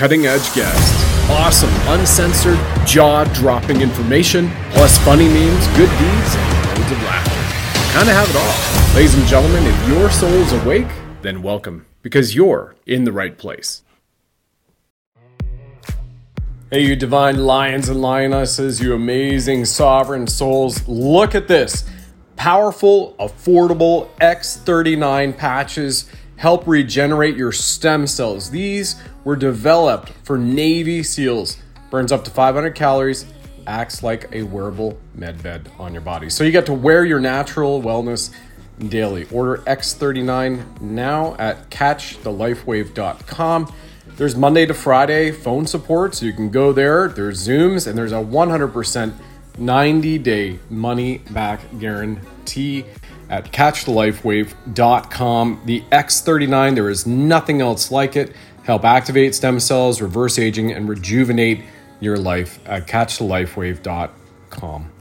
cutting edge guests, awesome, uncensored, jaw dropping information, plus funny memes, good deeds, and loads of laughter. Kind of have it all. Ladies and gentlemen, if your soul's awake, then welcome, because you're in the right place. Hey, you divine lions and lionesses, you amazing sovereign souls, look at this. Powerful, affordable X39 patches help regenerate your stem cells. These were developed for Navy SEALs. Burns up to 500 calories, acts like a wearable med bed on your body. So you get to wear your natural wellness daily. Order X39 now at catchthelifewave.com. There's Monday to Friday phone support, so you can go there. There's Zooms, and there's a 100% 90 day money back guarantee at catchthelifewave.com. The X39, there is nothing else like it. Help activate stem cells, reverse aging, and rejuvenate your life at catchthelifewave.com.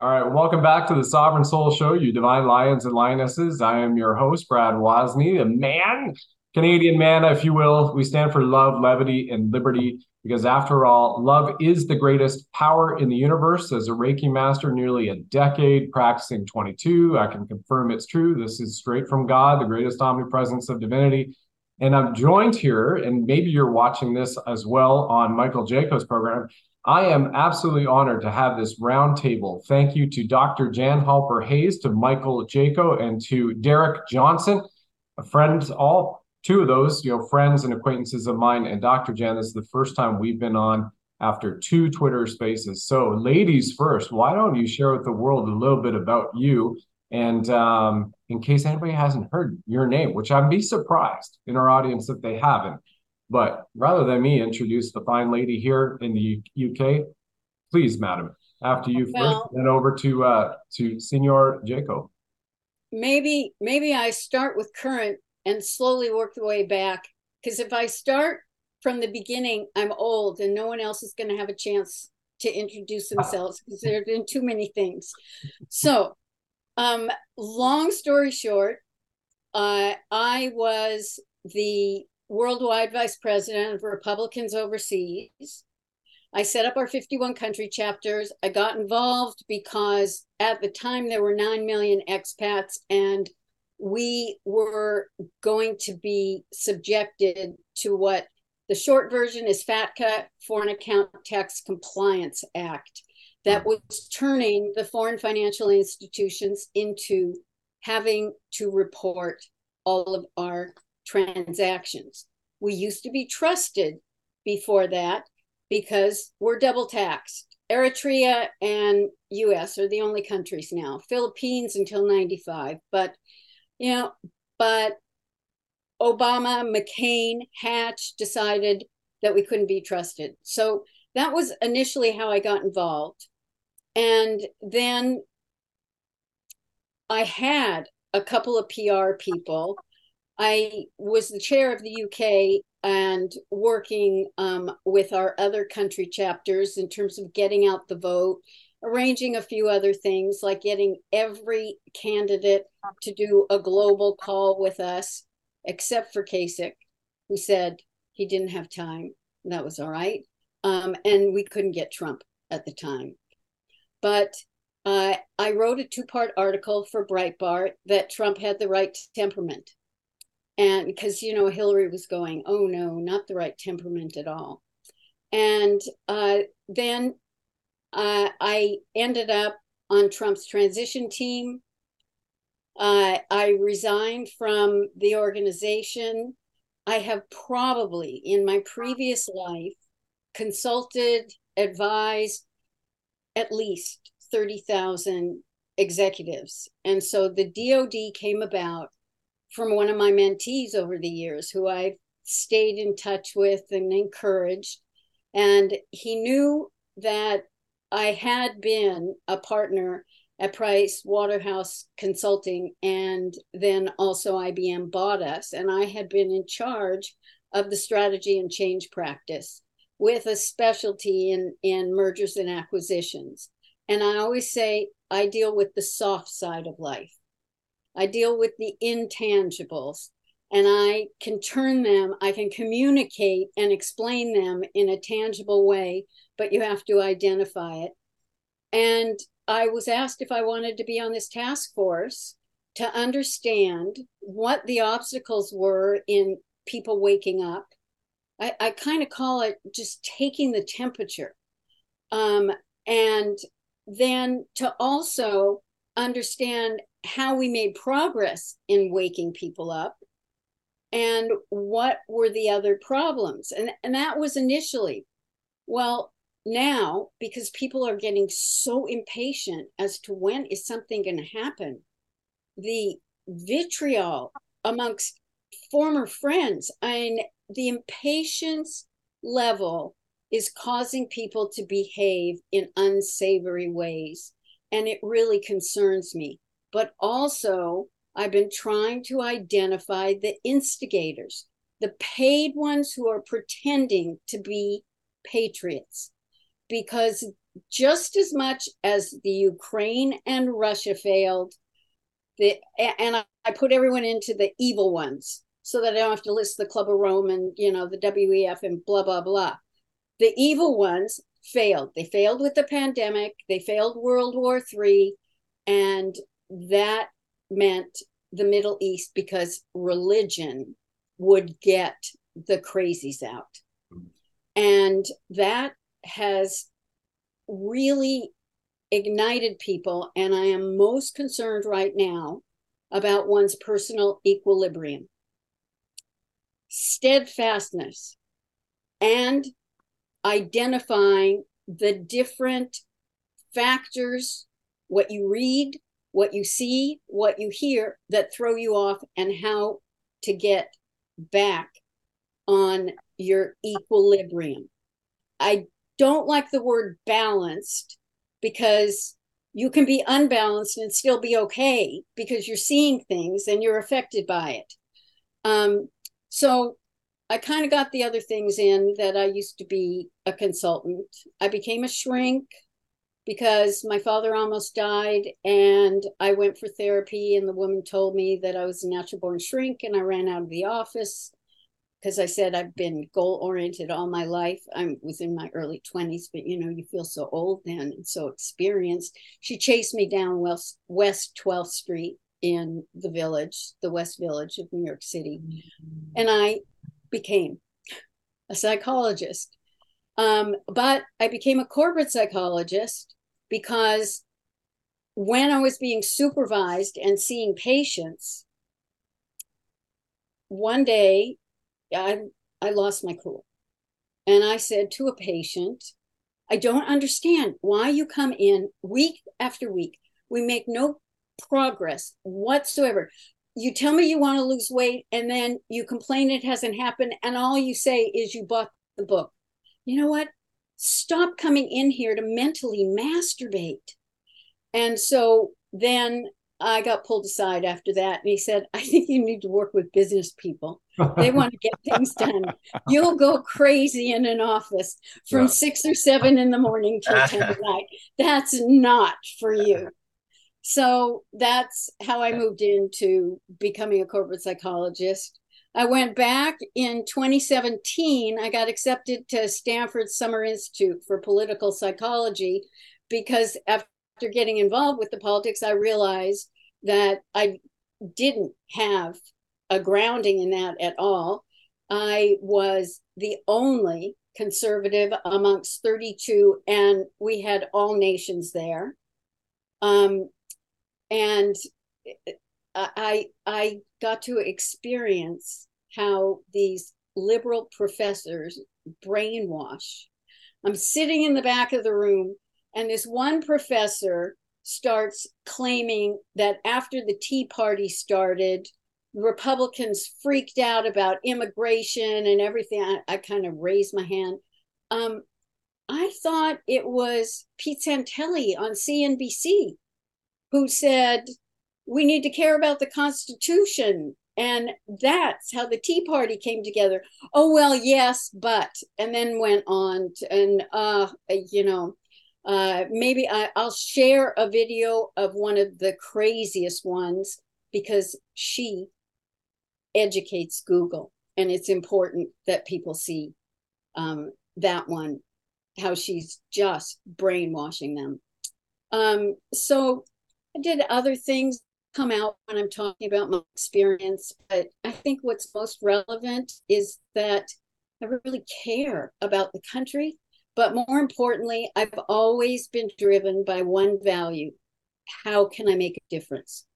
All right, welcome back to the Sovereign Soul Show, you divine lions and lionesses. I am your host, Brad Wozny, the man, Canadian man, if you will. We stand for love, levity, and liberty because, after all, love is the greatest power in the universe. As a Reiki master, nearly a decade practicing 22, I can confirm it's true. This is straight from God, the greatest omnipresence of divinity. And I'm joined here, and maybe you're watching this as well on Michael Jaco's program I am absolutely honored to have this roundtable. Thank you to Dr. Jan Halper Hayes, to Michael Jaco, and to Derek Johnson, friends, all two of those, you know, friends and acquaintances of mine. And Dr. Jan, this is the first time we've been on after two Twitter spaces. So, ladies first, why don't you share with the world a little bit about you? And um, in case anybody hasn't heard your name, which I'd be surprised in our audience if they haven't, but rather than me introduce the fine lady here in the UK, please, madam, after you well, first, then over to uh, to Senor Jaco. Maybe maybe I start with current and slowly work the way back. Because if I start from the beginning, I'm old and no one else is going to have a chance to introduce themselves because there have been too many things. So, um, long story short, uh, I was the worldwide vice president of Republicans overseas. I set up our 51 country chapters. I got involved because at the time there were 9 million expats and we were going to be subjected to what the short version is FATCA, Foreign Account Tax Compliance Act, that hmm. was turning the foreign financial institutions into having to report all of our transactions. We used to be trusted before that because we're double taxed. Eritrea and US are the only countries now. Philippines until 95, but know, but Obama, McCain, Hatch decided that we couldn't be trusted. So that was initially how I got involved. And then I had a couple of PR people I was the chair of the UK and working um, with our other country chapters in terms of getting out the vote, arranging a few other things like getting every candidate to do a global call with us, except for Kasich, who said he didn't have time. That was all right. Um, and we couldn't get Trump at the time. But uh, I wrote a two part article for Breitbart that Trump had the right temperament and because you know hillary was going oh no not the right temperament at all and uh, then uh, i ended up on trump's transition team uh, i resigned from the organization i have probably in my previous life consulted advised at least 30,000 executives and so the DoD came about from one of my mentees over the years who I've stayed in touch with and encouraged. And he knew that I had been a partner at Price Waterhouse Consulting, and then also IBM bought us. And I had been in charge of the strategy and change practice with a specialty in, in mergers and acquisitions. And I always say I deal with the soft side of life. I deal with the intangibles and I can turn them, I can communicate and explain them in a tangible way, but you have to identify it. And I was asked if I wanted to be on this task force to understand what the obstacles were in people waking up. I, I kind of call it just taking the temperature. Um, and then to also understand how we made progress in waking people up and what were the other problems and and that was initially well now because people are getting so impatient as to when is something going to happen the vitriol amongst former friends and the impatience level is causing people to behave in unsavory ways and it really concerns me but also I've been trying to identify the instigators, the paid ones who are pretending to be patriots. Because just as much as the Ukraine and Russia failed, the and I, I put everyone into the evil ones so that I don't have to list the Club of Rome and you know the WEF and blah blah blah. The evil ones failed. They failed with the pandemic. They failed World War Three, and that meant the Middle East because religion would get the crazies out. Mm. And that has really ignited people. And I am most concerned right now about one's personal equilibrium, steadfastness, and identifying the different factors, what you read, what you see, what you hear that throw you off, and how to get back on your equilibrium. I don't like the word balanced because you can be unbalanced and still be okay because you're seeing things and you're affected by it. Um, so I kind of got the other things in that I used to be a consultant. I became a shrink because my father almost died and I went for therapy and the woman told me that I was a natural born shrink and I ran out of the office because I said I've been goal oriented all my life. I was in my early 20s, but you know, you feel so old then and so experienced. She chased me down West, West 12th Street in the village, the West Village of New York City. And I became a psychologist um, but I became a corporate psychologist because when I was being supervised and seeing patients, one day I, I lost my cool. And I said to a patient, I don't understand why you come in week after week. We make no progress whatsoever. You tell me you want to lose weight and then you complain it hasn't happened. And all you say is you bought the book you know what? Stop coming in here to mentally masturbate. And so then I got pulled aside after that. And he said, I think you need to work with business people. They want to get things done. You'll go crazy in an office from yeah. six or seven in the morning till 10 at night. That's not for you. So that's how I moved into becoming a corporate psychologist. I went back in 2017. I got accepted to Stanford Summer Institute for Political Psychology because after getting involved with the politics, I realized that I didn't have a grounding in that at all. I was the only conservative amongst 32, and we had all nations there. Um, and I I got to experience how these liberal professors brainwash. I'm sitting in the back of the room, and this one professor starts claiming that after the Tea Party started, Republicans freaked out about immigration and everything. I, I kind of raised my hand. Um, I thought it was Pete Santelli on CNBC who said we need to care about the Constitution. And that's how the Tea Party came together. Oh, well, yes, but, and then went on to, and, uh, you know, Uh, maybe I, I'll share a video of one of the craziest ones because she educates Google, and it's important that people see um, that one, how she's just brainwashing them. Um, so I did other things come out when I'm talking about my experience, but I think what's most relevant is that I really care about the country. But more importantly, I've always been driven by one value how can I make a difference?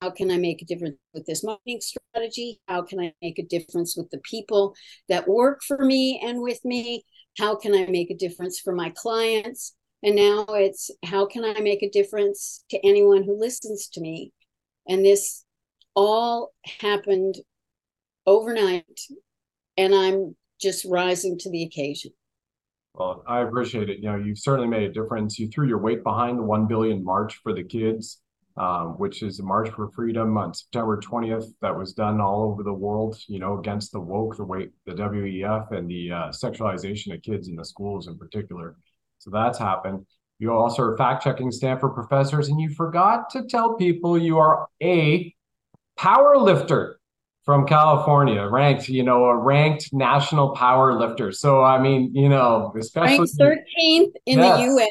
How can I make a difference with this marketing strategy? How can I make a difference with the people that work for me and with me? How can I make a difference for my clients? And now it's how can I make a difference to anyone who listens to me? And this all happened overnight. And I'm just rising to the occasion. Well, I appreciate it. You know, you've certainly made a difference. You threw your weight behind the 1 billion March for the Kids, um, which is a March for Freedom on September 20th that was done all over the world, you know, against the woke, the weight, the WEF, and the uh, sexualization of kids in the schools in particular. So that's happened. You also are fact checking Stanford professors, and you forgot to tell people you are a power lifter from California, ranked, you know, a ranked national power lifter. So, I mean, you know, especially ranked 13th in yes. the US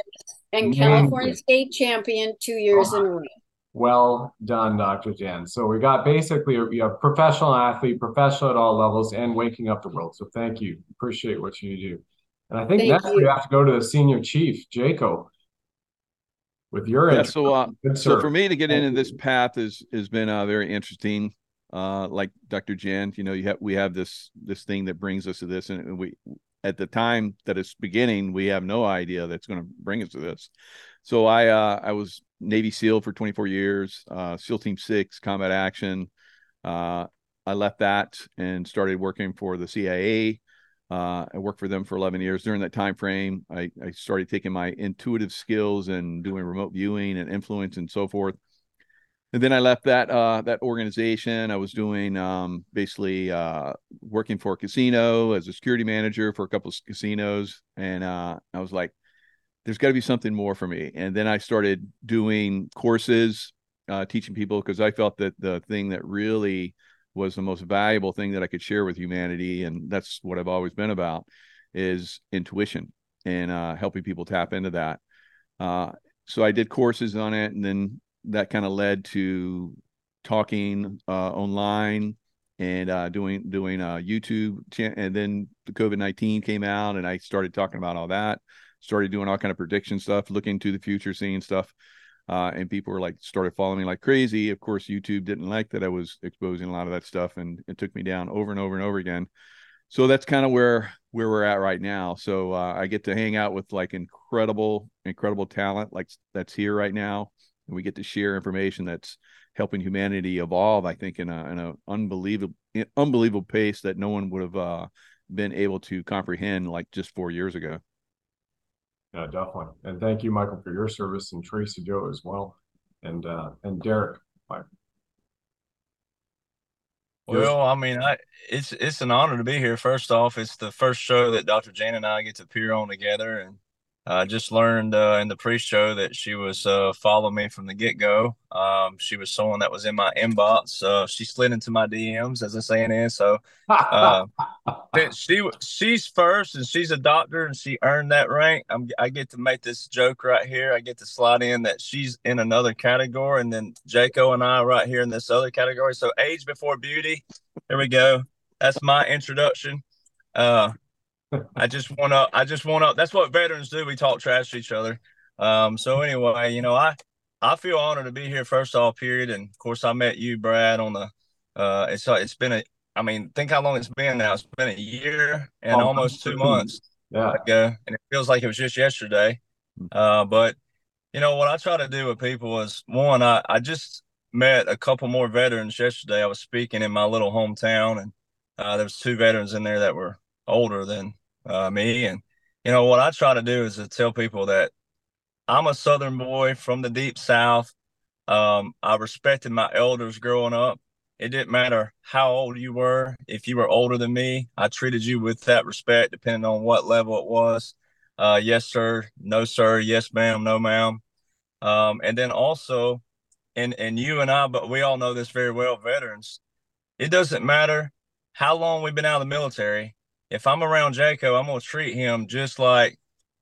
and California state champion two years in a row. Well done, Dr. Jan. So we got basically you have professional athlete, professional at all levels, and waking up the world. So thank you. Appreciate what you do. And I think thank next you. we have to go to the senior chief, Jaco with your yeah, so uh, so for me to get into this path is has been uh, very interesting. Uh, like Dr. Jan, you know, you have we have this this thing that brings us to this, and we at the time that it's beginning, we have no idea that's going to bring us to this. So I uh, I was Navy SEAL for 24 years, uh, SEAL Team Six, combat action. Uh, I left that and started working for the CIA uh, I worked for them for 11 years. During that time frame, I, I started taking my intuitive skills and doing remote viewing and influence and so forth. And then I left that uh, that organization. I was doing um, basically uh, working for a casino as a security manager for a couple of casinos, and uh, I was like, "There's got to be something more for me." And then I started doing courses, uh, teaching people because I felt that the thing that really was the most valuable thing that I could share with humanity, and that's what I've always been about, is intuition and uh, helping people tap into that. Uh, so I did courses on it, and then that kind of led to talking uh, online and uh, doing doing uh, YouTube. And then the COVID nineteen came out, and I started talking about all that. Started doing all kind of prediction stuff, looking to the future, seeing stuff uh, and people were like started following me like crazy. Of course, YouTube didn't like that I was exposing a lot of that stuff, and it took me down over and over and over again. So that's kind of where where we're at right now. So uh, I get to hang out with like incredible, incredible talent like that's here right now, and we get to share information that's helping humanity evolve. I think in a in a unbelievable unbelievable pace that no one would have uh, been able to comprehend like just four years ago. Yeah, definitely. And thank you, Michael, for your service and Tracy Joe as well. And uh and Derek. Bye. Well, I mean, I, it's it's an honor to be here. First off, it's the first show that Dr. Jan and I get to appear on together, and I just learned uh, in the pre-show that she was uh, following me from the get-go. Um, she was someone that was in my inbox. Uh, she slid into my DMs, as the saying is. So uh, she she's first, and she's a doctor, and she earned that rank. I'm, I get to make this joke right here. I get to slide in that she's in another category, and then Jaco and I right here in this other category. So age before beauty. There we go. That's my introduction. Uh, I just want to. I just want to. That's what veterans do. We talk trash to each other. Um. So anyway, you know, I I feel honored to be here. First off, period, and of course, I met you, Brad, on the. Uh, it's it's been a. I mean, think how long it's been now. It's been a year and oh, almost two months. Yeah. Ago, and it feels like it was just yesterday. Uh, but you know what I try to do with people is one. I I just met a couple more veterans yesterday. I was speaking in my little hometown, and uh, there was two veterans in there that were older than uh, me. And, you know, what I try to do is to tell people that I'm a Southern boy from the deep South. Um, I respected my elders growing up. It didn't matter how old you were. If you were older than me, I treated you with that respect, depending on what level it was. uh, yes sir, no sir, yes ma'am, no ma'am, um, and then also, and and you and I, but we all know this very well, veterans. It doesn't matter how long we've been out of the military. If I'm around Jaco, I'm gonna treat him just like,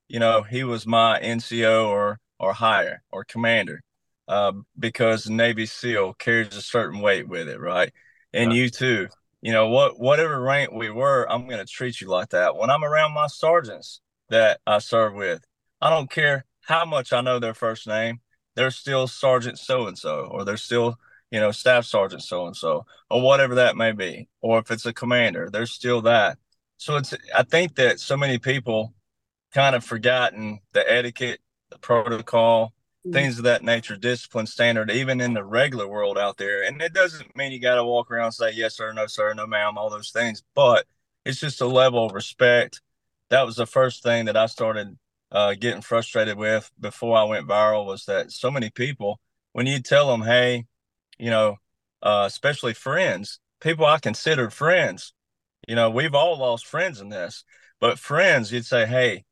you know, he was my NCO or or higher or commander, uh, because Navy SEAL carries a certain weight with it, right? And yeah. you too. You know what? Whatever rank we were, I'm gonna treat you like that. When I'm around my sergeants that I serve with, I don't care how much I know their first name. They're still Sergeant so and so, or they're still you know, staff sergeant so and so, or whatever that may be, or if it's a commander, there's still that. So it's I think that so many people kind of forgotten the etiquette, the protocol, mm-hmm. things of that nature, discipline standard, even in the regular world out there. And it doesn't mean you got to walk around and say yes sir, no sir, no ma'am, all those things, but it's just a level of respect. That was the first thing that I started uh, getting frustrated with before I went viral was that so many people, when you tell them, hey, you know, uh, especially friends, people I considered friends. You know, we've all lost friends in this, but friends, you'd say, hey,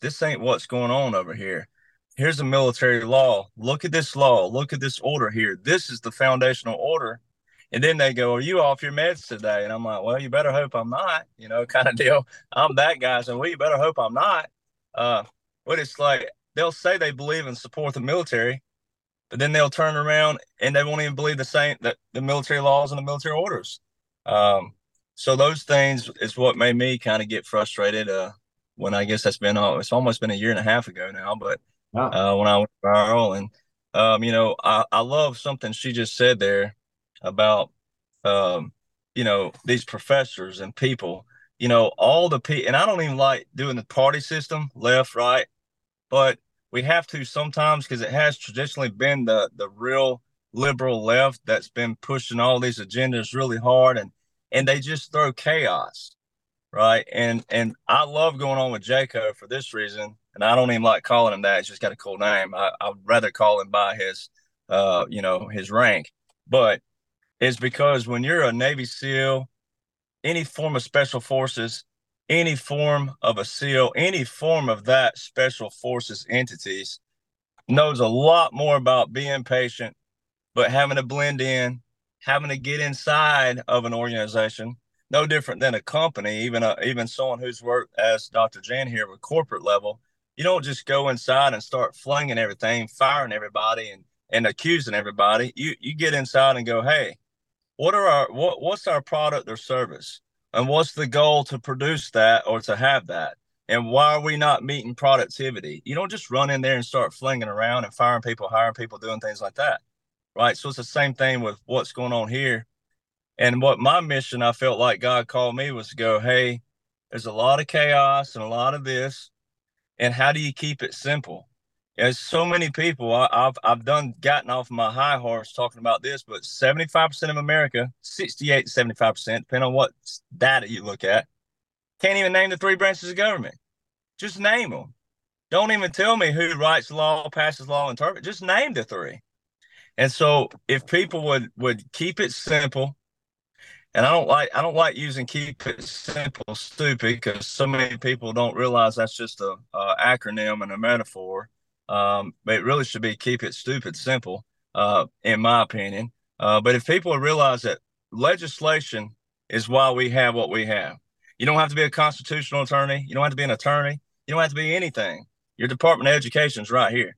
this ain't what's going on over here. Here's a military law. Look at this law. Look at this order here. This is the foundational order. And then they go, Are you off your meds today? And I'm like, Well, you better hope I'm not, you know, kind of deal. I'm that guy. So, well, you better hope I'm not. Uh, but it's like they'll say they believe and support the military, but then they'll turn around and they won't even believe the same that the military laws and the military orders. Um, so those things is what made me kind of get frustrated. Uh, when I guess that's been uh, it's almost been a year and a half ago now, but wow. uh, when I went viral and um, you know, I, I love something she just said there about um, you know, these professors and people, you know, all the people, and I don't even like doing the party system, left, right, but we have to sometimes because it has traditionally been the the real liberal left that's been pushing all these agendas really hard and and they just throw chaos right? And and i love going on with jaco for this reason and i don't even like calling him that. It's just got a cool name. I, i'd rather call him by his uh you know his rank. But it's because when you're a navy seal any form of special forces any form of a SEAL, any form of that special forces entities knows a lot more about being patient, but having to blend in, having to get inside of an organization, no different than a company, even a, even someone who's worked as Dr. Jan here with corporate level. You don't just go inside and start flinging everything, firing everybody, and and accusing everybody. You you get inside and go, hey, what are our what what's our product or service? And what's the goal to produce that or to have that? And why are we not meeting productivity? You don't just run in there and start flinging around and firing people, hiring people, doing things like that. Right. So it's the same thing with what's going on here. And what my mission, I felt like God called me was to go, hey, there's a lot of chaos and a lot of this. And how do you keep it simple? There's so many people I, have I've done gotten off my high horse talking about this, but 75% of America, 68 to 75%, depending on what data you look at, can't even name the three branches of government. Just name them. Don't even tell me who writes law, passes law, interpret. Just name the three. And so if people would would keep it simple, and I don't like I don't like using keep it simple stupid because so many people don't realize that's just a, a acronym and a metaphor um, but it really should be keep it stupid simple, uh, in my opinion. Uh, but if people realize that legislation is why we have what we have, you don't have to be a constitutional attorney. You don't have to be an attorney. You don't have to be anything. Your Department of Education is right here.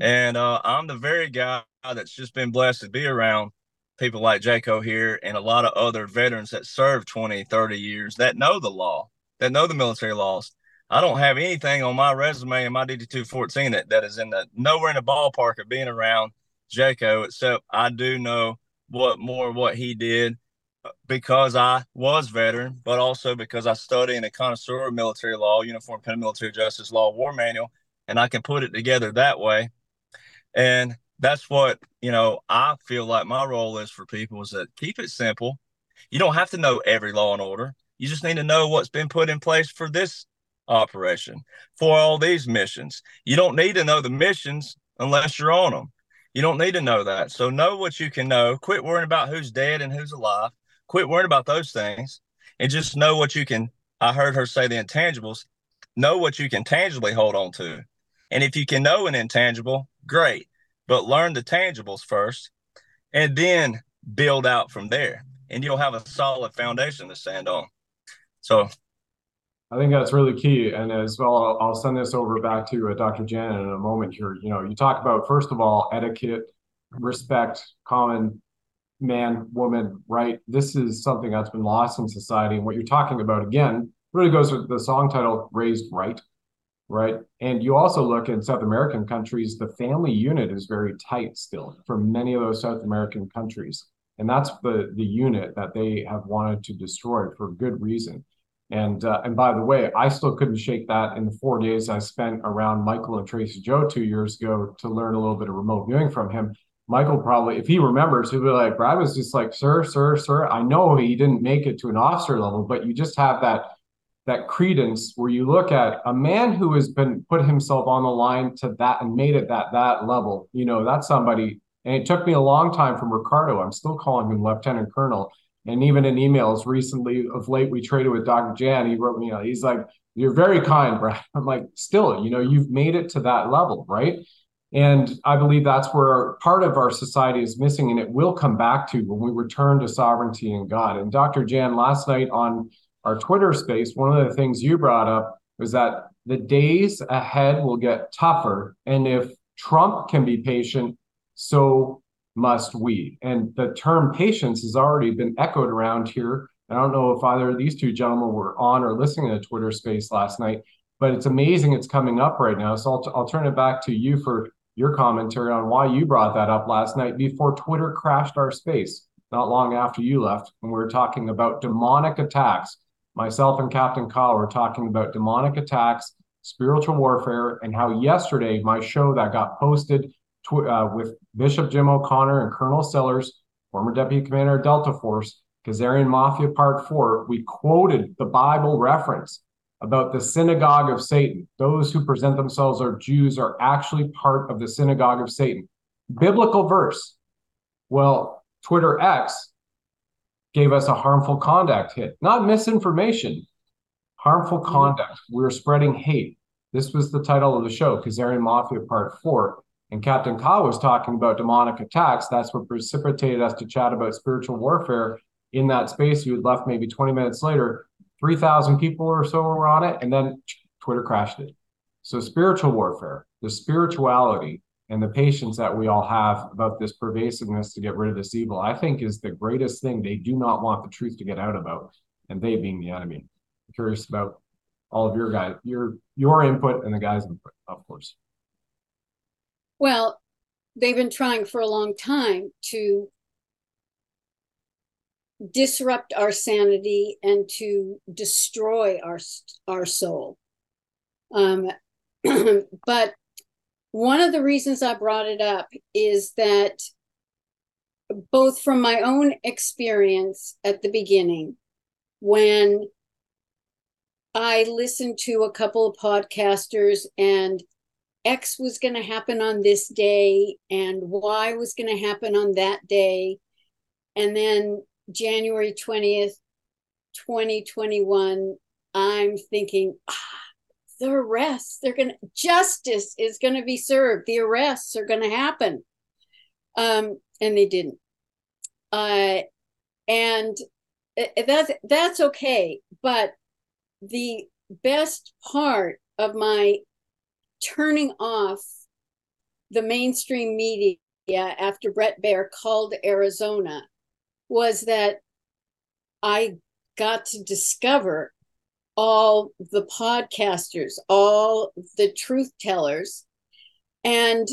And uh, I'm the very guy that's just been blessed to be around people like Jaco here and a lot of other veterans that serve 20, 30 years that know the law, that know the military laws, I don't have anything on my resume in my DD two fourteen that, that is in the nowhere in the ballpark of being around Jaco, except I do know what more what he did uh, because I was veteran, but also because I study in a connoisseur of military law, uniform penal military justice law, war manual, and I can put it together that way. And that's what you know. I feel like my role is for people is that keep it simple. You don't have to know every law and order. You just need to know what's been put in place for this operation for all these missions. You don't need to know the missions unless you're on them. You don't need to know that. So know what you can know. Quit worrying about who's dead and who's alive. Quit worrying about those things and just know what you can. I heard her say the intangibles. know what you can tangibly hold on to. And if you can know an intangible, great. But learn the tangibles first and then build out from there. And you'll have a solid foundation to stand on. So I think that's really key. And as well, I'll, I'll send this over back to uh, Dr. Janet in a moment here. You know, you talk about, first of all, etiquette, respect, common man, woman, right? This is something that's been lost in society. And what you're talking about, again, really goes with the song title, Raised Right, right? And you also look in South American countries, the family unit is very tight still for many of those South American countries. And that's the, the unit that they have wanted to destroy for good reason. And uh, and by the way, I still couldn't shake that in the four days I spent around Michael and Tracy Joe two years ago to learn a little bit of remote viewing from him. Michael probably, if he remembers, he'll be like, Brad was just like, sir, sir, sir. I know he didn't make it to an officer level, but you just have that that credence where you look at a man who has been put himself on the line to that and made it that that level. You know, that's somebody. And it took me a long time from Ricardo. I'm still calling him Lieutenant Colonel and even in emails recently of late, we traded with Dr. Jan. He wrote me, he's like, You're very kind, Brad. I'm like, Still, you know, you've made it to that level, right? And I believe that's where part of our society is missing, and it will come back to when we return to sovereignty and God. And Dr. Jan, last night on our Twitter space, one of the things you brought up was that the days ahead will get tougher. And if Trump can be patient, so must we? And the term patience has already been echoed around here. I don't know if either of these two gentlemen were on or listening to Twitter space last night, but it's amazing it's coming up right now. So I'll, t- I'll turn it back to you for your commentary on why you brought that up last night before Twitter crashed our space, not long after you left. And we were talking about demonic attacks. Myself and Captain Kyle were talking about demonic attacks, spiritual warfare, and how yesterday my show that got posted tw- uh, with Bishop Jim O'Connor and Colonel Sellers, former deputy commander of Delta Force, Khazarian Mafia Part 4, we quoted the Bible reference about the synagogue of Satan. Those who present themselves as Jews are actually part of the synagogue of Satan. Biblical verse. Well, Twitter X gave us a harmful conduct hit, not misinformation, harmful mm-hmm. conduct. We are spreading hate. This was the title of the show, Khazarian Mafia Part 4 and Captain Kyle was talking about demonic attacks. That's what precipitated us to chat about spiritual warfare in that space. You had left maybe 20 minutes later, 3,000 people or so were on it, and then Twitter crashed it. So, spiritual warfare, the spirituality and the patience that we all have about this pervasiveness to get rid of this evil, I think is the greatest thing they do not want the truth to get out about, and they being the enemy. I'm curious about all of your guys, your your input and the guys' input, of course. Well, they've been trying for a long time to disrupt our sanity and to destroy our our soul. Um, but one of the reasons I brought it up is that both from my own experience at the beginning, when I listened to a couple of podcasters and X was going to happen on this day and Y was going to happen on that day. And then January 20th, 2021, I'm thinking, ah, the arrests, they're going to, justice is going to be served. The arrests are going to happen. Um, and they didn't. Uh, and that's, that's okay. But the best part of my turning off the mainstream media after Bret Baier called Arizona was that I got to discover all the podcasters, all the truth tellers. And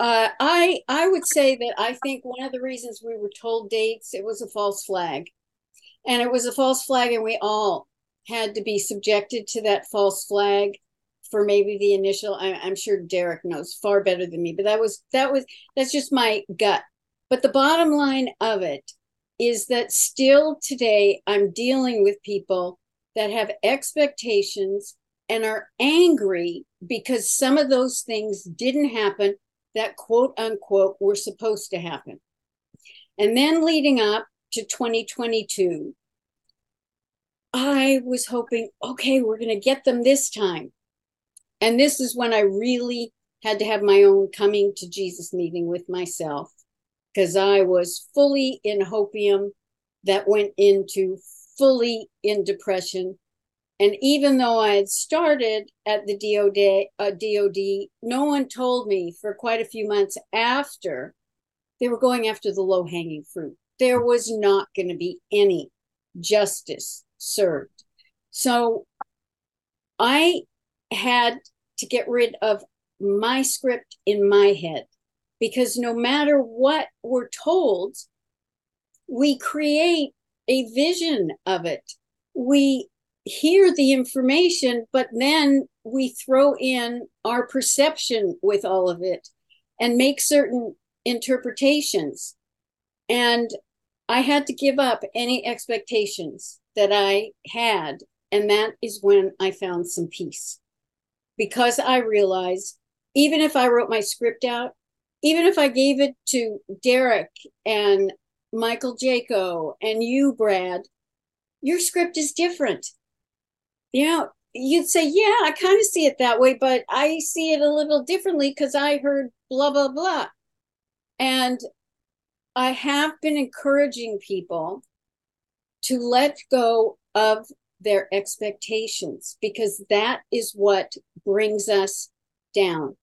uh, I I would say that I think one of the reasons we were told dates, it was a false flag. And it was a false flag, and we all had to be subjected to that false flag for maybe the initial I, i'm sure derek knows far better than me but that was that was that's just my gut but the bottom line of it is that still today i'm dealing with people that have expectations and are angry because some of those things didn't happen that quote unquote were supposed to happen and then leading up to 2022 I was hoping, okay, we're going to get them this time. And this is when I really had to have my own coming to Jesus meeting with myself because I was fully in hopium that went into fully in depression. And even though I had started at the DOD, uh, DOD, no one told me for quite a few months after they were going after the low hanging fruit. There was not going to be any justice served. So I had to get rid of my script in my head because no matter what we're told, we create a vision of it. We hear the information, but then we throw in our perception with all of it and make certain interpretations. And I had to give up any expectations that I had. And that is when I found some peace because I realized even if I wrote my script out, even if I gave it to Derek and Michael Jaco and you, Brad, your script is different. You know, you'd say, yeah, I kind of see it that way, but I see it a little differently because I heard blah, blah, blah. And I have been encouraging people to let go of their expectations because that is what brings us down.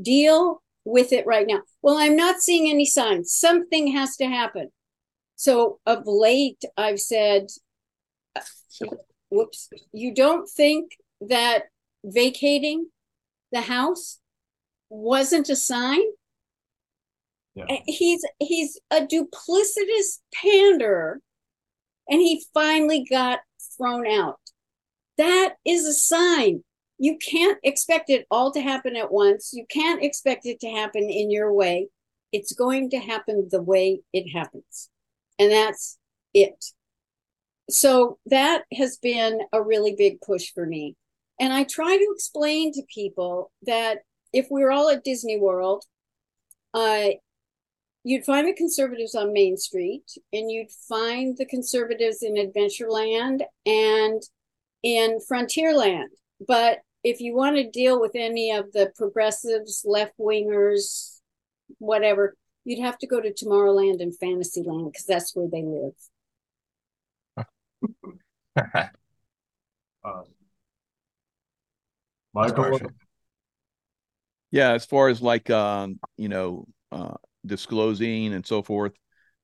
Deal with it right now. Well, I'm not seeing any signs. Something has to happen. So of late, I've said, whoops, you don't think that vacating the house wasn't a sign? Yeah. He's he's a duplicitous panderer and he finally got thrown out. That is a sign. You can't expect it all to happen at once. You can't expect it to happen in your way. It's going to happen the way it happens. And that's it. So that has been a really big push for me. And I try to explain to people that if we are all at Disney World, uh, you'd find the conservatives on Main Street, and you'd find the conservatives in Adventureland and in Frontierland. But if you want to deal with any of the progressives, left wingers, whatever, you'd have to go to Tomorrowland and Fantasyland because that's where they live. uh, Michael. Yeah, as far as like um, you know, uh, disclosing and so forth.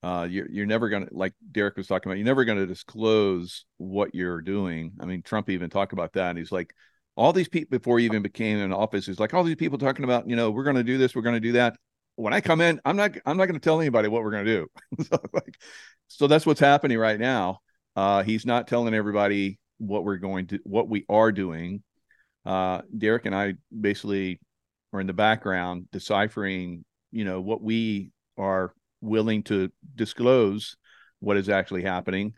Uh, you're you're never gonna like Derek was talking about. You're never gonna disclose what you're doing. I mean, Trump even talked about that. He's like, all these people before he even became in office, he's like, all these people talking about, you know, we're gonna do this, we're gonna do that. When I come in, I'm not I'm not gonna tell anybody what we're gonna do. so, like, so that's what's happening right now. Uh, he's not telling everybody what we're going to what we are doing. Uh, Derek and I basically are in the background deciphering you know what we are willing to disclose what is actually happening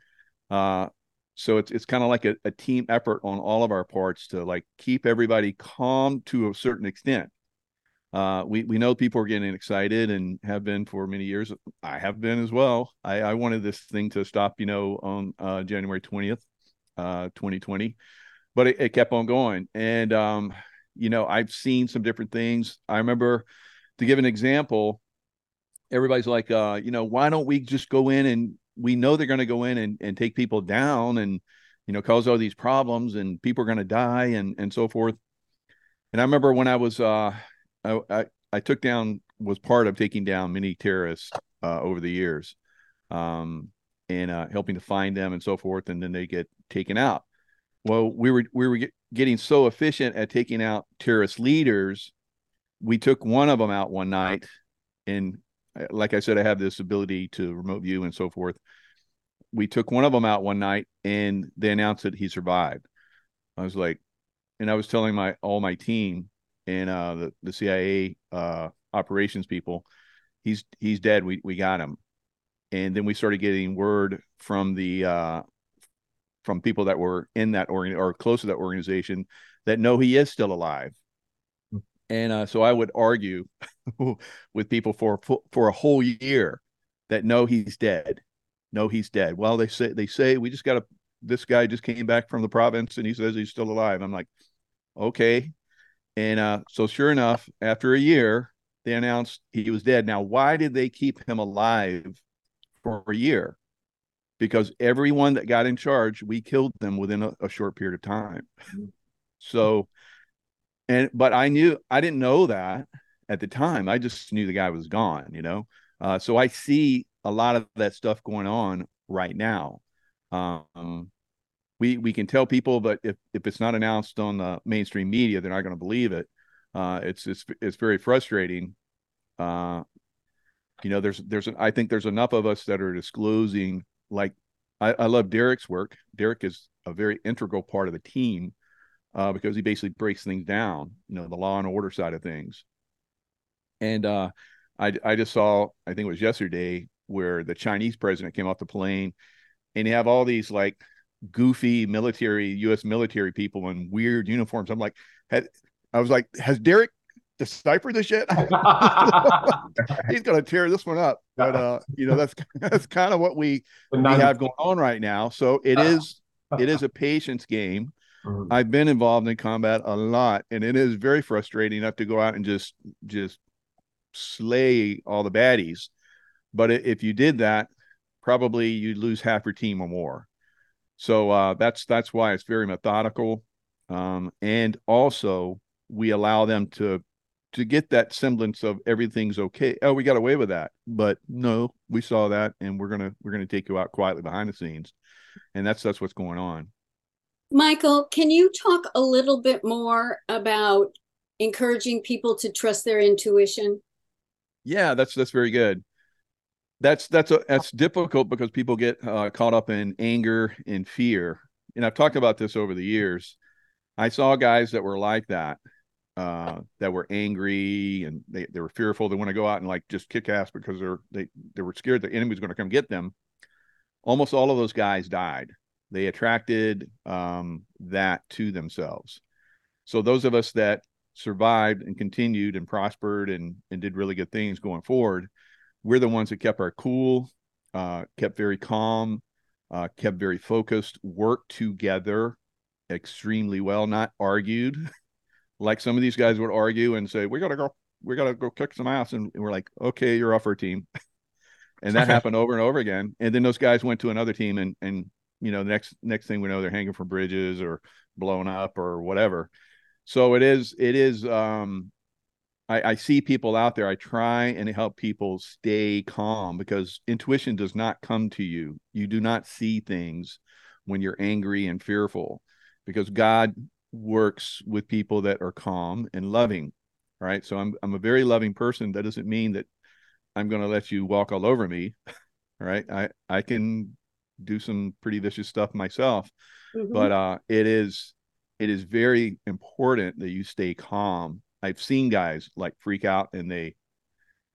uh so it's it's kind of like a, a team effort on all of our parts to like keep everybody calm to a certain extent uh, we we know people are getting excited and have been for many years. I have been as well. I, I wanted this thing to stop, you know, on uh, January twentieth, uh, twenty twenty, but it, it, kept on going. And um, you know, I've seen some different things. I remember to give an example, everybody's like, uh, you know, why don't we just go in and we know they're going to go in and, and take people down and, you know, cause all these problems and people are going to die and, and so forth. And I remember when I was, uh, I, I, took down, was part of taking down many terrorists uh, over the years um, and uh, helping to find them and so forth. And then they get taken out. Well, we were, we were get, getting so efficient at taking out terrorist leaders we took one of them out one night and uh, like i said i have this ability to remote view and so forth we took one of them out one night and they announced that he survived i was like and i was telling my all my team and uh the, the cia uh operations people he's he's dead we we got him and then we started getting word from the uh from people that were in that organ or close to that organization that no he is still alive and uh, so I would argue with people for for a whole year that no, he's dead. No, he's dead. Well, they say they say we just got to this guy just came back from the province and he says he's still alive. I'm like, okay. And uh, so sure enough, after a year, they announced he was dead. Now, why did they keep him alive for a year? Because everyone that got in charge, we killed them within a, a short period of time. Mm-hmm. So, and but I knew I didn't know that at the time. I just knew the guy was gone, you know. Uh, so I see a lot of that stuff going on right now. Um, we we can tell people, but if if it's not announced on the mainstream media, they're not going to believe it. Uh, it's it's it's very frustrating. Uh, you know, there's there's I think there's enough of us that are disclosing. Like, I, I love Derek's work. Derek is a very integral part of the team uh, because he basically breaks things down. You know, the law and order side of things. And uh, I I just saw I think it was yesterday where the Chinese president came off the plane, and you have all these like goofy military U.S. military people in weird uniforms. I'm like, had, I was like, has Derek deciphered this yet? He's gonna tear this one up. But uh, you know, that's that's kind of what we we have going on right now. So it is it is a patience game. Mm-hmm. I've been involved in combat a lot, and it is very frustrating enough to go out and just just slay all the baddies. But if you did that, probably you'd lose half your team or more. So uh, that's that's why it's very methodical, um, and also we allow them to to get that semblance of everything's okay. Oh, we got away with that, but no, we saw that, and we're gonna we're gonna take you out quietly behind the scenes, and that's that's what's going on. Michael, can you talk a little bit more about encouraging people to trust their intuition? Yeah, that's that's very good that's that's a, that's difficult because people get uh, caught up in anger and fear. And i've talked about this over the years. I saw guys that were like that uh, that were angry and they, they were fearful. They want to go out and like just kick ass because they're they, they were scared the enemy was going to come get them. Almost all of those guys died. They attracted um, that to themselves. So those of us that survived and continued and prospered and and did really good things going forward we're the ones that kept our cool, uh, kept very calm, uh, kept very focused, worked together extremely well, not argued like some of these guys would argue and say, "We gotta go, we gotta go kick some ass," and we're like, "Okay, you're off our team." and that happened over and over again. And then those guys went to another team, and and you know, the next next thing we know, they're hanging from bridges or blown up or whatever. So it is it is um I, I see people out there. I try and help people stay calm because intuition does not come to you. You do not see things when you're angry and fearful because God works with people that are calm and loving. Right. So I'm I'm a very loving person. That doesn't mean that I'm going to let you walk all over me. Right. I I can do some pretty vicious stuff myself. Mm-hmm. But uh it is it is very important that you stay calm I've seen guys like freak out and they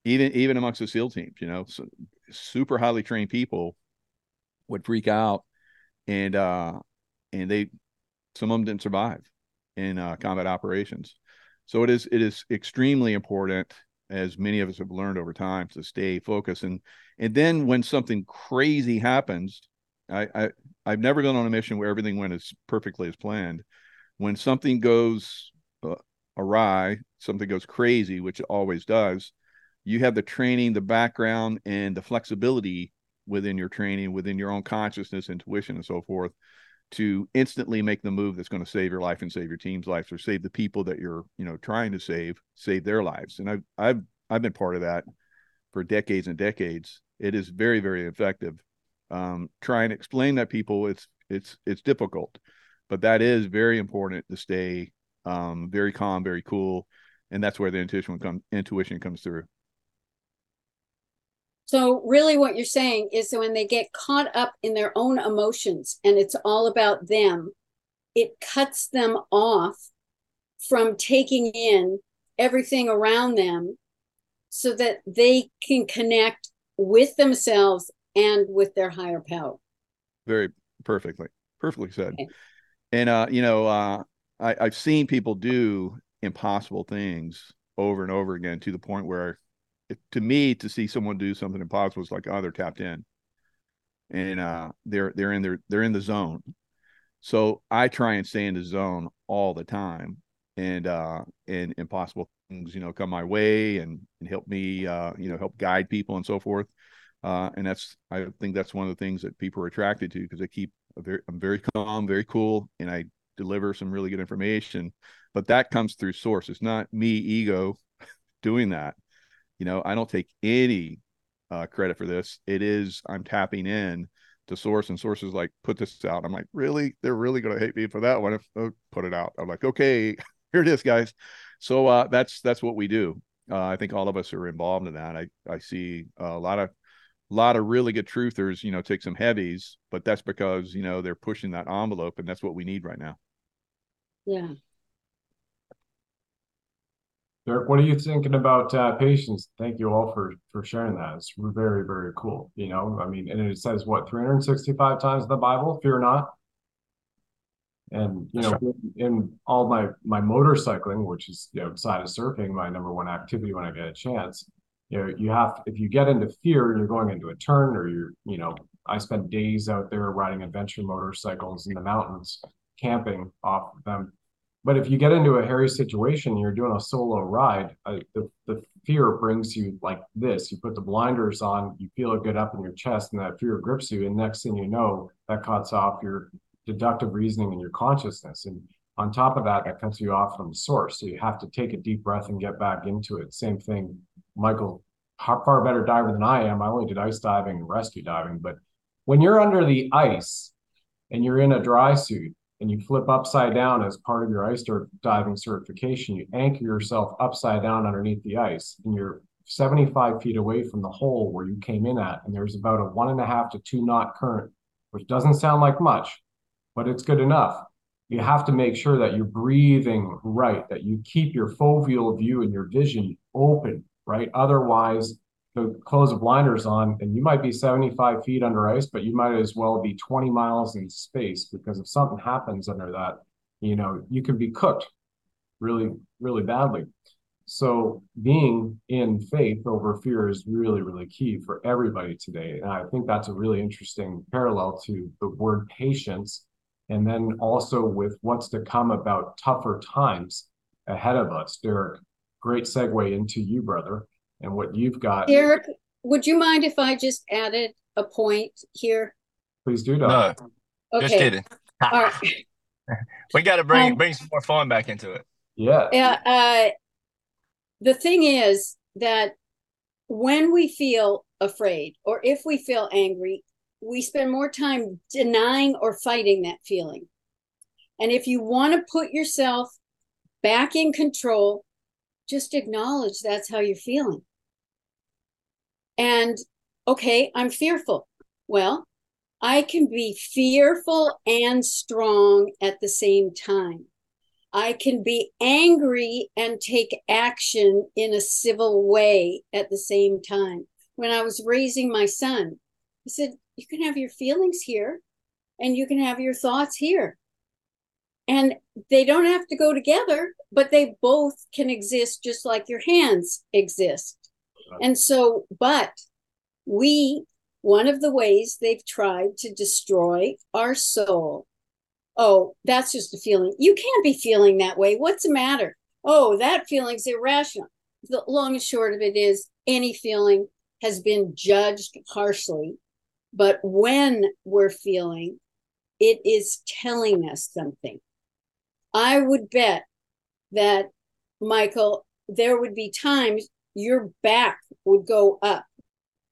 even even amongst the SEAL teams, you know, so super highly trained people would freak out and uh and they some of them didn't survive in uh, combat operations. So it is it is extremely important, as many of us have learned over time, to stay focused. And and then when something crazy happens, I, I I've never gone on a mission where everything went as perfectly as planned. When something goes uh, awry, something goes crazy, which it always does, you have the training, the background, and the flexibility within your training, within your own consciousness, intuition, and so forth, to instantly make the move that's going to save your life and save your team's life, or save the people that you're, you know, trying to save, save their lives. And I've I've I've been part of that for decades and decades. It is very, very effective. Um, try and explain that people it's it's it's difficult, but that is very important to stay um, very calm, very cool, and that's where the intuition come intuition comes through. So really what you're saying is that when they get caught up in their own emotions and it's all about them, it cuts them off from taking in everything around them so that they can connect with themselves and with their higher power. Very perfectly. Perfectly said. Okay. And uh, you know, uh I, I've seen people do impossible things over and over again to the point where it, to me to see someone do something impossible is like oh they're tapped in and uh, they're they're in their they're in the zone. So I try and stay in the zone all the time, and uh, and impossible things you know come my way and and help me uh, you know help guide people and so forth. Uh, and that's I think that's one of the things that people are attracted to because I keep very I'm very calm, very cool, and I deliver some really good information. But that comes through source. It's not me ego doing that. You know, I don't take any uh, credit for this. It is I'm tapping in to source and sources like put this out. I'm like, really? They're really going to hate me for that one. If oh, put it out, I'm like, okay, here it is, guys. So uh, that's that's what we do. Uh, I think all of us are involved in that. I I see a lot of a lot of really good truthers, you know, take some heavies, but that's because you know they're pushing that envelope, and that's what we need right now. Yeah. Derek, what are you thinking about uh, patience? Thank you all for for sharing that. It's very very cool. You know, I mean, and it says what 365 times in the Bible, "Fear not." And you know, right. in all my my motorcycling, which is you know, outside of surfing, my number one activity when I get a chance, you know, you have if you get into fear you're going into a turn, or you're you know, I spend days out there riding adventure motorcycles in the mountains, camping off of them but if you get into a hairy situation, you're doing a solo ride, uh, the, the fear brings you like this. You put the blinders on, you feel it get up in your chest, and that fear grips you. And next thing you know, that cuts off your deductive reasoning and your consciousness. And on top of that, that cuts you off from the source. So you have to take a deep breath and get back into it. Same thing, Michael, far better diver than I am. I only did ice diving and rescue diving. But when you're under the ice and you're in a dry suit, and you flip upside down as part of your ice diving certification, you anchor yourself upside down underneath the ice and you're 75 feet away from the hole where you came in at. And there's about a one and a half to two knot current, which doesn't sound like much, but it's good enough. You have to make sure that you're breathing right, that you keep your foveal view and your vision open, right? Otherwise, to close the blinders on and you might be 75 feet under ice but you might as well be 20 miles in space because if something happens under that you know you can be cooked really really badly. So being in faith over fear is really really key for everybody today and i think that's a really interesting parallel to the word patience and then also with what's to come about tougher times ahead of us. Derek great segue into you brother and what you've got. Derek, would you mind if I just added a point here? Please do, Doc. No, okay. just kidding. All right. we got to bring um, bring some more fun back into it. Yeah. Yeah. Uh, the thing is that when we feel afraid or if we feel angry, we spend more time denying or fighting that feeling. And if you want to put yourself back in control, just acknowledge that's how you're feeling. And okay, I'm fearful. Well, I can be fearful and strong at the same time. I can be angry and take action in a civil way at the same time. When I was raising my son, I said, You can have your feelings here and you can have your thoughts here. And they don't have to go together, but they both can exist just like your hands exist. And so, but we, one of the ways they've tried to destroy our soul. Oh, that's just a feeling. You can't be feeling that way. What's the matter? Oh, that feeling's irrational. The long and short of it is any feeling has been judged harshly. But when we're feeling, it is telling us something. I would bet that, Michael, there would be times your back would go up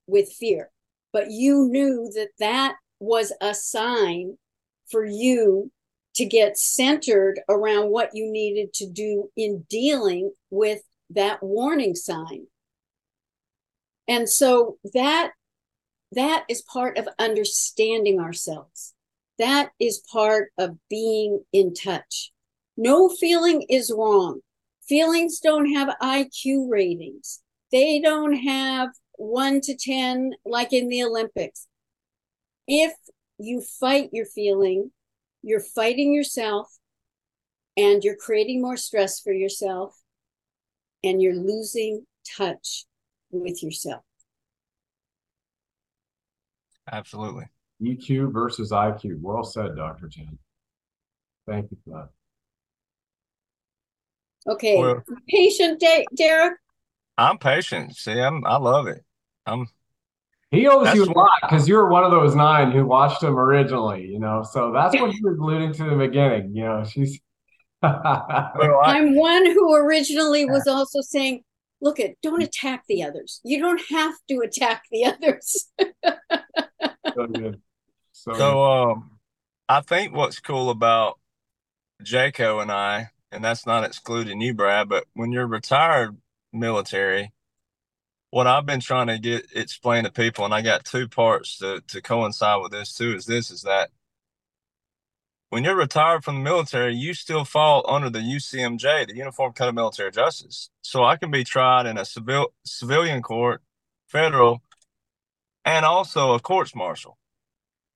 with fear, but you knew that that was a sign for you to get centered around what you needed to do in dealing with that warning sign. And so that that is part of understanding ourselves. That is part of being in touch. No feeling is wrong. Feelings don't have IQ ratings. They don't have one to 10, like in the Olympics. If you fight your feeling, you're fighting yourself and you're creating more stress for yourself and you're losing touch with yourself. Absolutely. EQ versus IQ. Well said, Dr. Jan. Thank you for that. Okay. Well, patient, Derek? I'm patient. See, I'm I love it. I'm he owes you a lot because you're one of those nine who watched him originally, you know. So that's what he was alluding to in the beginning. You know, she's well, I, am one who originally was also saying, look at don't attack the others. You don't have to attack the others. so good. So, so um I think what's cool about Jaco and I, and that's not excluding you, Brad, but when you're retired military, what I've been trying to get explain to people, and I got two parts to, to coincide with this too, is this is that when you're retired from the military, you still fall under the UCMJ, the Uniform Code of Military Justice. So I can be tried in a civil civilian court, federal, and also a courts martial.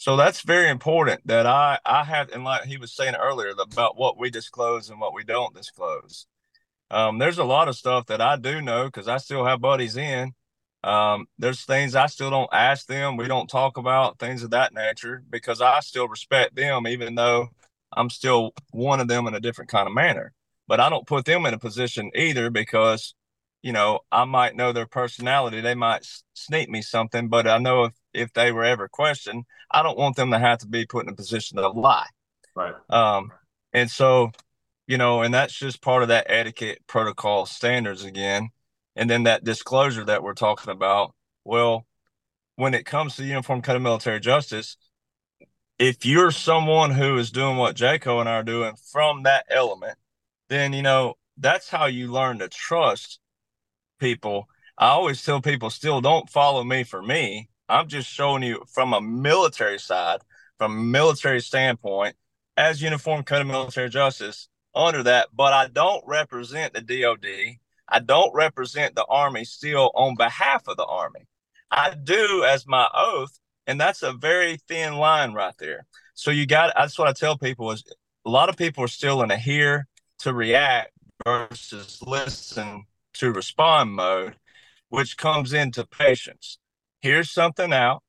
So that's very important that I I have and like he was saying earlier about what we disclose and what we don't disclose. Um, there's a lot of stuff that I do know because I still have buddies in. Um, there's things I still don't ask them. We don't talk about things of that nature because I still respect them, even though I'm still one of them in a different kind of manner. But I don't put them in a position either because, you know, I might know their personality. They might sneak me something, but I know if, if they were ever questioned, I don't want them to have to be put in a position to lie. Right. Um, and so you know, and that's just part of that etiquette protocol standards again. And then that disclosure that we're talking about. Well, when it comes to Uniform Code of Military Justice, if you're someone who is doing what Jaco and I are doing from that element, then you know that's how you learn to trust people. I always tell people still don't follow me for me. I'm just showing you from a military side, from a military standpoint, as Uniform Code of Military Justice, under that, but I don't represent the DOD. I don't represent the Army still on behalf of the Army. I do as my oath, and that's a very thin line right there. So you got that's what I tell people is a lot of people are still in a hear to react versus listen to respond mode, which comes into patience. Here's something out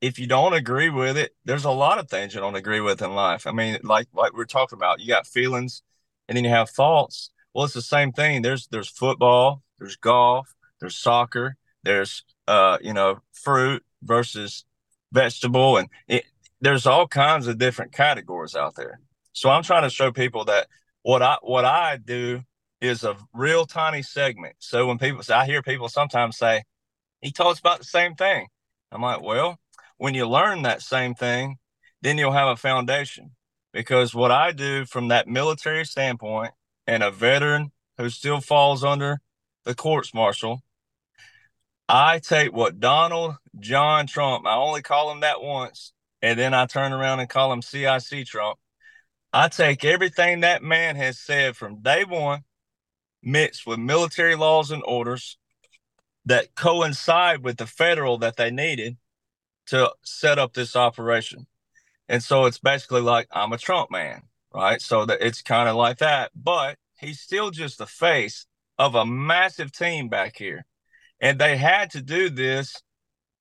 if you don't agree with it, there's a lot of things you don't agree with in life. I mean, like like we're talking about, you got feelings, and then you have thoughts. Well, it's the same thing. There's there's football, there's golf, there's soccer, there's uh, you know, fruit versus vegetable, and it, there's all kinds of different categories out there. So I'm trying to show people that what I what I do is a real tiny segment. So when people say, I hear people sometimes say, he talks about the same thing. I'm like, well, when you learn that same thing, then you'll have a foundation because what I do from that military standpoint and a veteran who still falls under the courts martial, I take what Donald John Trump, I only call him that once, and then I turn around and call him CIC Trump. I take everything that man has said from day one, mixed with military laws and orders that coincide with the federal that they needed to set up this operation. And so it's basically like I'm a Trump man, right? So that it's kind of like that, but he's still just the face of a massive team back here. And they had to do this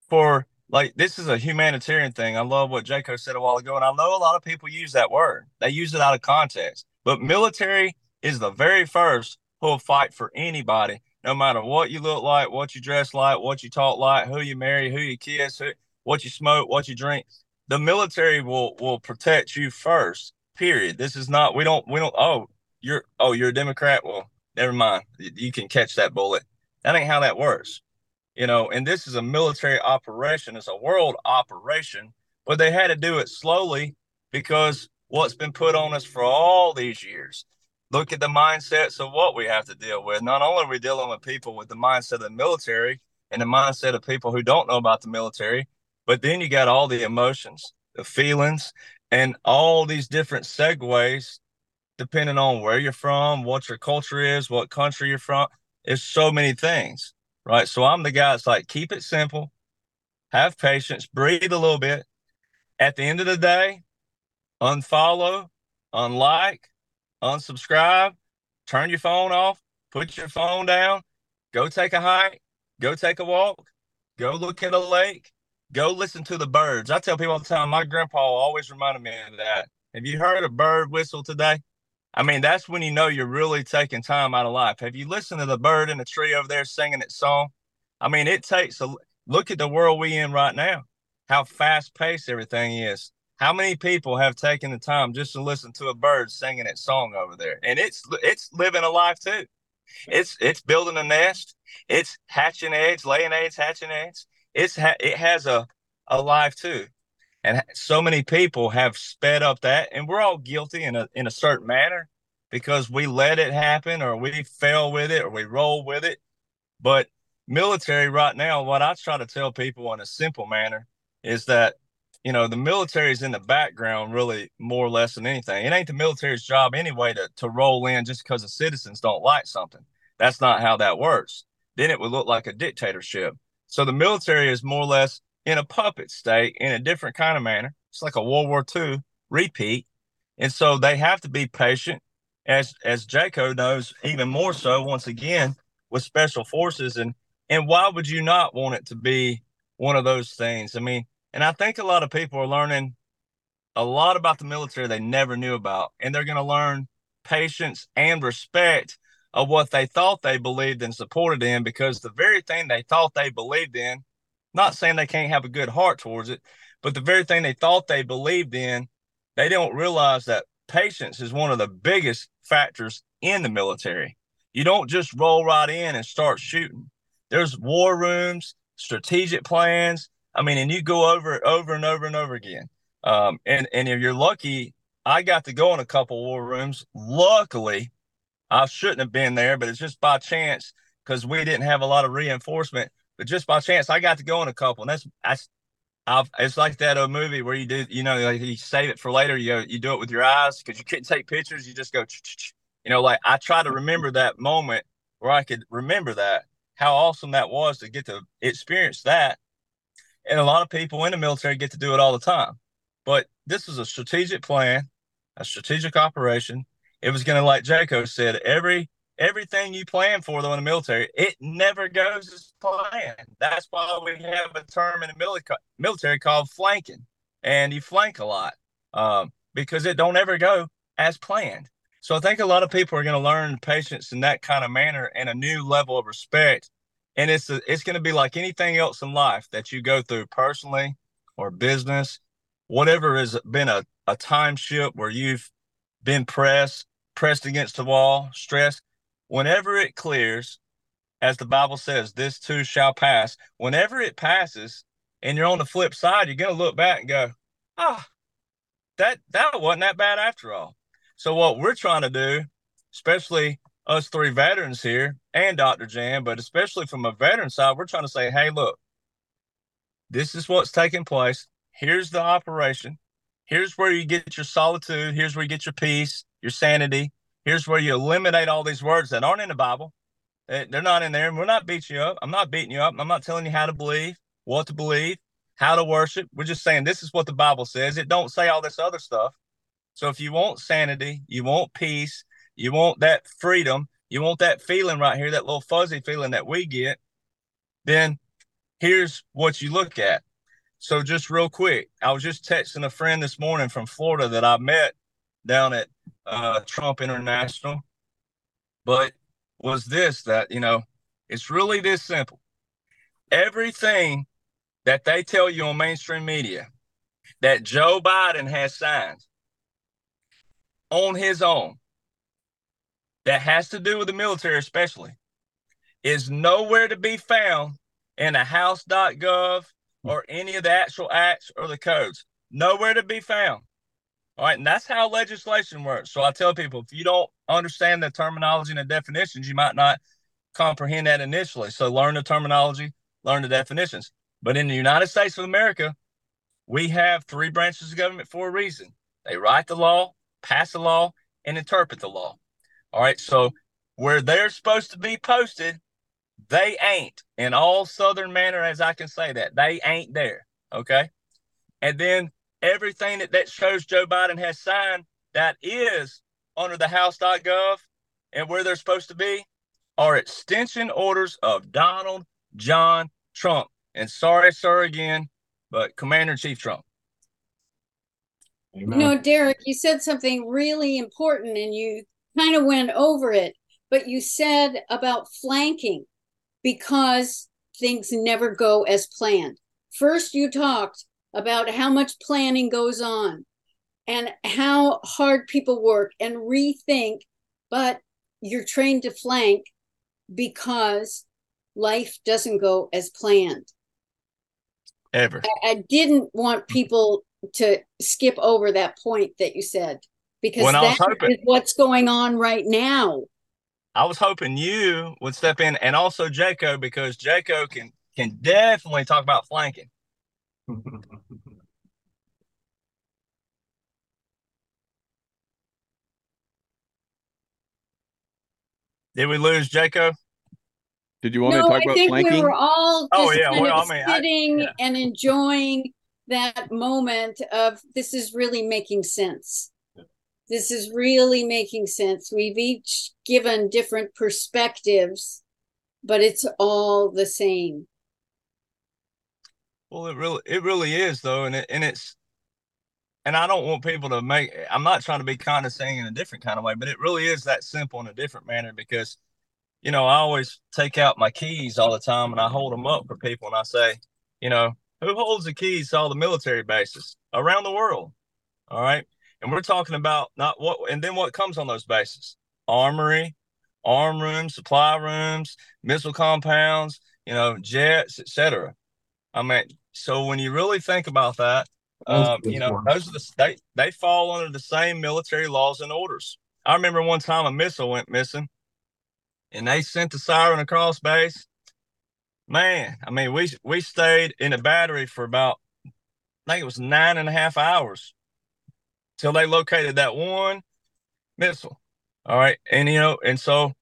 for like this is a humanitarian thing. I love what Jaco said a while ago, and I know a lot of people use that word. They use it out of context. But military is the very first who will fight for anybody, no matter what you look like, what you dress like, what you talk like, who you marry, who you kiss, who, what you smoke, what you drink the military will will protect you first. Period. This is not we don't we don't oh you're oh you're a Democrat. Well, never mind. You can catch that bullet. That ain't how that works. You know, and this is a military operation. It's a world operation, but they had to do it slowly because what's been put on us for all these years. Look at the mindsets of what we have to deal with. Not only are we dealing with people with the mindset of the military and the mindset of people who don't know about the military, but then you got all the emotions, the feelings, and all these different segues depending on where you're from, what your culture is, what country you're from. It's so many things, right? So I'm the guy that's like, keep it simple, have patience, breathe a little bit. At the end of the day, unfollow, unlike, unsubscribe, turn your phone off, put your phone down, go take a hike, go take a walk, go look at a lake, Go listen to the birds. I tell people all the time, my grandpa always reminded me of that. Have you heard a bird whistle today? I mean, that's when you know you're really taking time out of life. Have you listened to the bird in the tree over there singing its song? I mean, it takes a look at the world we in right now, how fast paced everything is. How many people have taken the time just to listen to a bird singing its song over there? And it's it's living a life too. It's it's building a nest. It's hatching eggs, laying eggs, hatching eggs. It's ha- it has a a life too, and so many people have sped up that, and we're all guilty in a in a certain manner because we let it happen, or we fell with it, or we roll with it. But military right now, what I try to tell people in a simple manner is that you know the military is in the background really more or less than anything. It ain't the military's job anyway to, to roll in just because the citizens don't like something. That's not how that works. Then it would look like a dictatorship. So the military is more or less in a puppet state in a different kind of manner. It's like a world war ii repeat. And so they have to be patient as as jaco knows even more so once again with special forces. And and why would you not want it to be one of those things? I mean and I think a lot of people are learning a lot about the military they never knew about. And they're going to learn patience and respect of what they thought they believed and supported in because the very thing they thought they believed in, not saying they can't have a good heart towards it, but the very thing they thought they believed in, they don't realize that patience is one of the biggest factors in the military. You don't just roll right in and start shooting. There's war rooms, strategic plans, I mean, and you go over over and over and over again. Um, and and if you're lucky, I got to go in a couple war rooms. Luckily, I shouldn't have been there, but it's just by chance because we didn't have a lot of reinforcement. But just by chance, I got to go in a couple, and that's that's. I've, it's like that old movie where you do, you know, like you save it for later. You you do it with your eyes because you couldn't take pictures. You just go, you know, like I try to remember that moment where I could remember that how awesome that was to get to experience that and a lot of people in the military get to do it all the time. But this was a strategic plan, a strategic operation. It was going to, like Jaco said, every everything you plan for though in the military, it never goes as planned. That's why we have a term in the military called flanking, and you flank a lot um, because it don't ever go as planned. So I think a lot of people are going to learn patience in that kind of manner and a new level of respect and it's a, it's going to be like anything else in life that you go through personally or business. Whatever has been a, a time ship where you've been pressed pressed against the wall stressed whenever it clears as the bible says this too shall pass. Whenever it passes and you're on the flip side you're going to look back and go ah oh, that that wasn't that bad after all. So what we're trying to do especially us three veterans here and Dr. Jan, but especially from a veteran side, we're trying to say, hey, look, this is what's taking place. Here's the operation. Here's where you get your solitude. Here's where you get your peace, your sanity. Here's where you eliminate all these words that aren't in the Bible. Eh, they're not in there. And we're not beating you up. I'm not beating you up. I'm not telling you how to believe, what to believe, how to worship. We're just saying this is what the Bible says. It don't say all this other stuff. So if you want sanity, you want peace, you want that freedom, you want that feeling right here, that little fuzzy feeling that we get, then here's what you look at. So just real quick, I was just texting a friend this morning from Florida that I met down at uh, Trump International. But was this that, you know, it's really this simple. Everything that they tell you on mainstream media that Joe Biden has signed on his own that has to do with the military, especially, is nowhere to be found in the House.gov or any of the actual acts or the codes. Nowhere to be found. All right. And that's how legislation works. So I tell people if you don't understand the terminology and the definitions, you might not comprehend that initially. So learn the terminology, learn the definitions. But in the United States of America, we have three branches of government for a reason. They write the law, pass the law, and interpret the law. All right. So where they're supposed to be posted, they ain't in all southern manner, as I can say that. They ain't there. Okay. And then everything that, that shows Joe Biden has signed that is under the House.gov and where they're supposed to be are extension orders of Donald John Trump. And sorry, sir, again, but Commander in Chief Trump. Amen. You know, Derek, you said something really important and you kind of went over it, but you said about flanking because things never go as planned. First, you talked about how much planning goes on and how hard people work and rethink, but you're trained to flank because life doesn't go as planned. Ever. I, I didn't want people to skip over that point that you said because when that hoping, is what's going on right now. I was hoping you would step in and also Jaco because Jaco can can definitely talk about flanking. Did we lose Jaco? Did you want no, me to talk I about think flanking? we were all oh, just oh, yeah. kind well, of I mean, sitting I, yeah. and enjoying that moment of this is really making sense. This is really making sense. We've each given different perspectives, but it's all the same. Well, it really it really is though, and it, and it's and I don't want people to make. I'm not trying to be condescending in a different kind of way, but it really is that simple in a different manner because, you know, I always take out my keys all the time and I hold them up for people and I say, you know, who holds the keys to all the military bases around the world? All right, and we're talking about not what, and then what comes on those bases: armory, arm rooms, supply rooms, missile compounds, you know, jets, etc. I mean, so when you really think about that, um, you know, those are the they they fall under the same military laws and orders. I remember one time a missile went missing, and they sent the siren across base. Man, I mean, we we stayed in the battery for about I think it was nine and a half hours till they located that one missile. All right, and you know, and so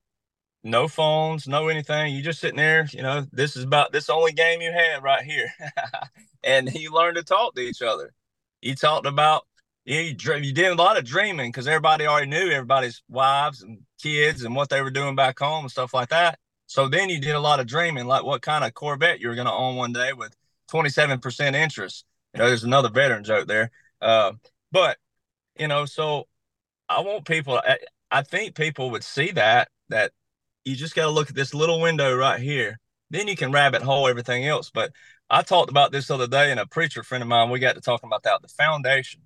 no phones, no anything. You just sitting there, you know, this is about this only game you had right here. and you learned to talk to each other. You talked about you, you did a lot of dreaming because everybody already knew everybody's wives and kids and what they were doing back home and stuff like that. So then you did a lot of dreaming, like what kind of Corvette you were going to own one day with 27% interest. You know, there's another veteran joke there. Uh, but, you know, so I want people, I, I think people would see that, that you just got to look at this little window right here. Then you can rabbit hole everything else. But I talked about this other day, and a preacher friend of mine, we got to talking about that. The foundation.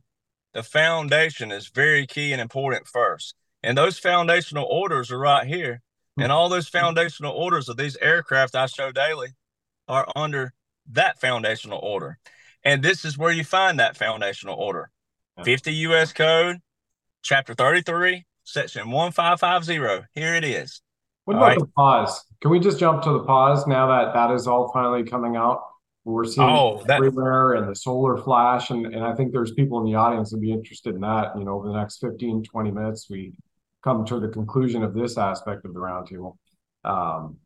The foundation is very key and important first. And those foundational orders are right here. Hmm. And all those foundational orders of these aircraft I show daily are under that foundational order. And this is where you find that foundational order 50 U.S. Code, Chapter 33, Section 1550. Here it is. What about right. the pause? Can we just jump to the pause now that that is all finally coming out? We're seeing oh, that... everywhere and the solar flash. And, and I think there's people in the audience that be interested in that. You know, over the next 15, 20 minutes, we come to the conclusion of this aspect of the roundtable. Um,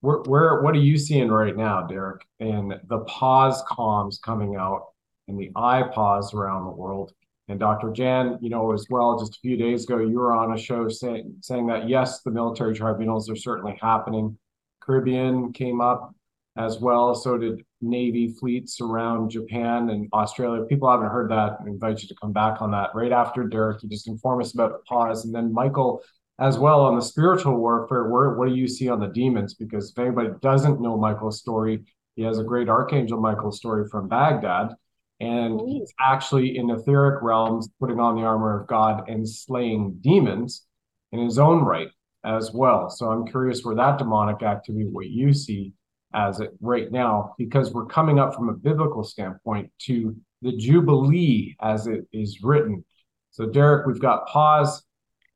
where, where, what are you seeing right now, Derek? And the pause comms coming out and the I pause around the world. And Dr. Jan, you know, as well, just a few days ago, you were on a show saying saying that yes, the military tribunals are certainly happening. Caribbean came up as well. So did Navy fleets around Japan and Australia. People haven't heard that. I invite you to come back on that right after Derek. You just inform us about the pause, and then Michael as well on the spiritual warfare. Where what do you see on the demons? Because if anybody doesn't know Michael's story, he has a great Archangel Michael story from Baghdad and he's actually in etheric realms putting on the armor of God and slaying demons in his own right as well. So I'm curious where that demonic activity, what you see as it right now, because we're coming up from a biblical standpoint to the Jubilee as it is written. So Derek, we've got pause.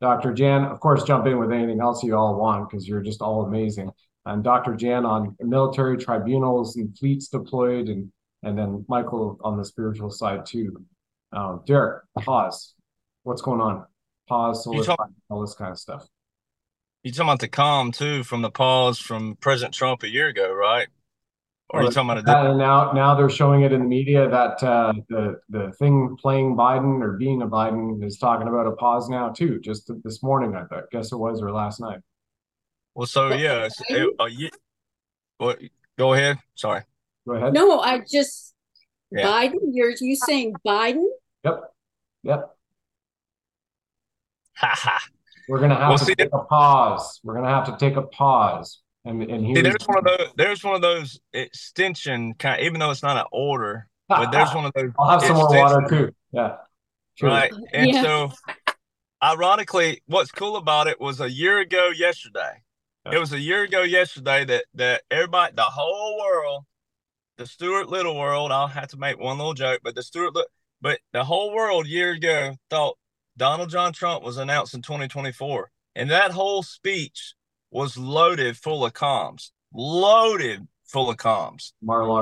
Dr. Jan, of course, jump in with anything else you all want because you're just all amazing. And Dr. Jan on military tribunals and fleets deployed and and then Michael on the spiritual side too. Um, Derek, pause. What's going on? Pause, solar, talk- all this kind of stuff. You talking about the calm too from the pause from President Trump a year ago, right? Or are you talking about a now? Now they're showing it in the media that uh, the the thing playing Biden or being a Biden is talking about a pause now too. Just this morning, I thought. Guess it was or last night. Well, so yeah, it, uh, you, well, go ahead. Sorry. Go ahead. No, I just Yeah. Biden? You're you saying Biden? Yep. Yep. We're gonna have well, to see, take a pause. We're gonna have to take a pause. And and see, there's one of those. There's one of those extension kind. Of, even though it's not an order, but there's one of those. I'll have some more water too. Yeah. Sure. Right. And yeah. so, ironically, what's cool about it was a year ago yesterday. Yeah. It was a year ago yesterday that that everybody, the whole world, the Stuart Little world. I'll have to make one little joke, but the Stuart, but the whole world year ago thought Donald John Trump was announced in 2024. And that whole speech was loaded full of comms, loaded full of comms.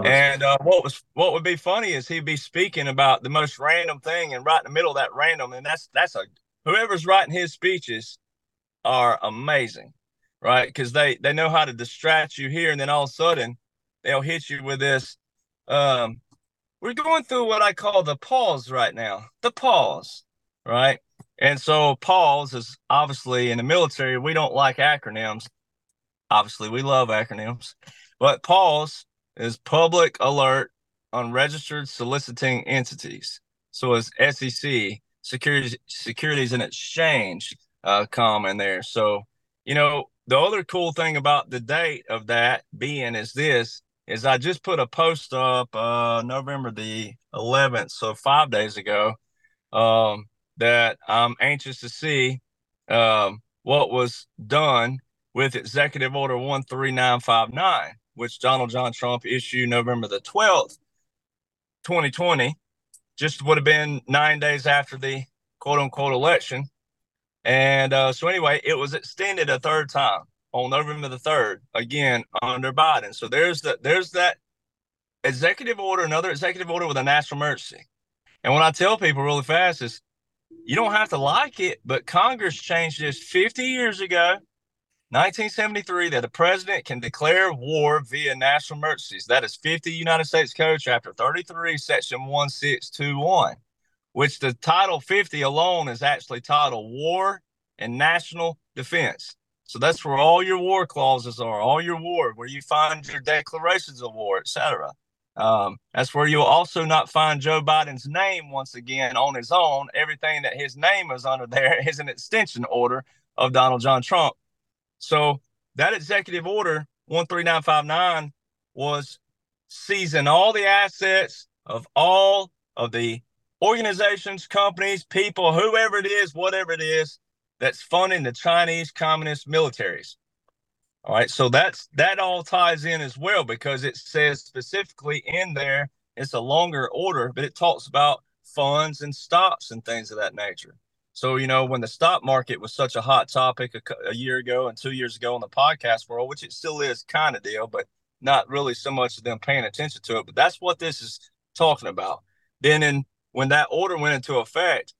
And uh, what was what would be funny is he'd be speaking about the most random thing, and right in the middle of that random, and that's that's a whoever's writing his speeches are amazing, right? Because they they know how to distract you here, and then all of a sudden they'll hit you with this. Um, we're going through what I call the pause right now. The pause right? And so PAUSE is obviously in the military, we don't like acronyms. Obviously, we love acronyms, but PAUSE is Public Alert on Registered Soliciting Entities. So it's SEC, Securities, Securities and Exchange uh, in there. So, you know, the other cool thing about the date of that being is this is I just put a post up uh November the 11th, so five days ago. Um, that I'm anxious to see um, what was done with Executive Order 13959, which Donald John Trump issued November the 12th, 2020, just would have been nine days after the quote unquote election. And uh, so, anyway, it was extended a third time on November the 3rd, again under Biden. So, there's, the, there's that executive order, another executive order with a national emergency. And what I tell people really fast is you don't have to like it, but Congress changed this 50 years ago, 1973, that the president can declare war via national emergencies. That is 50 United States Code, Chapter 33, Section 1621, which the Title 50 alone is actually titled War and National Defense. So that's where all your war clauses are, all your war, where you find your declarations of war, etc. Um, that's where you'll also not find Joe Biden's name once again on his own. Everything that his name is under there is an extension order of Donald John Trump. So that executive order 13959 was seizing all the assets of all of the organizations, companies, people, whoever it is, whatever it is, that's funding the Chinese communist militaries. All right, so that's that all ties in as well because it says specifically in there it's a longer order, but it talks about funds and stocks and things of that nature. So you know when the stock market was such a hot topic a, a year ago and two years ago in the podcast world, which it still is kind of deal, but not really so much of them paying attention to it. But that's what this is talking about. Then in when that order went into effect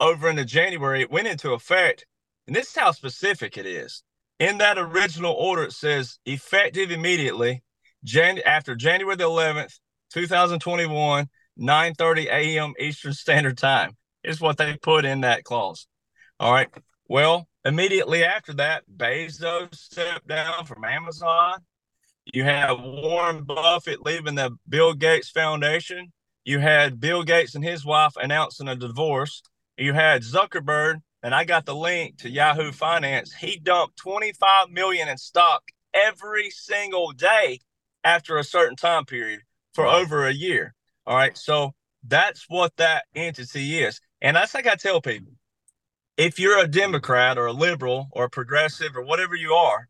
over into January, it went into effect, and this is how specific it is in that original order, it says effective immediately, Jan- after January the 11th, 2021, 9:30 a.m. Eastern Standard Time is what they put in that clause. All right. Well, immediately after that, Bezos stepped down from Amazon. You have Warren Buffett leaving the Bill Gates Foundation. You had Bill Gates and his wife announcing a divorce. You had Zuckerberg and I got the link to Yahoo Finance. He dumped 25 million in stock every single day after a certain time period for wow. over a year. All right. So that's what that entity is. And that's like I tell people if you're a Democrat or a liberal or a progressive or whatever you are,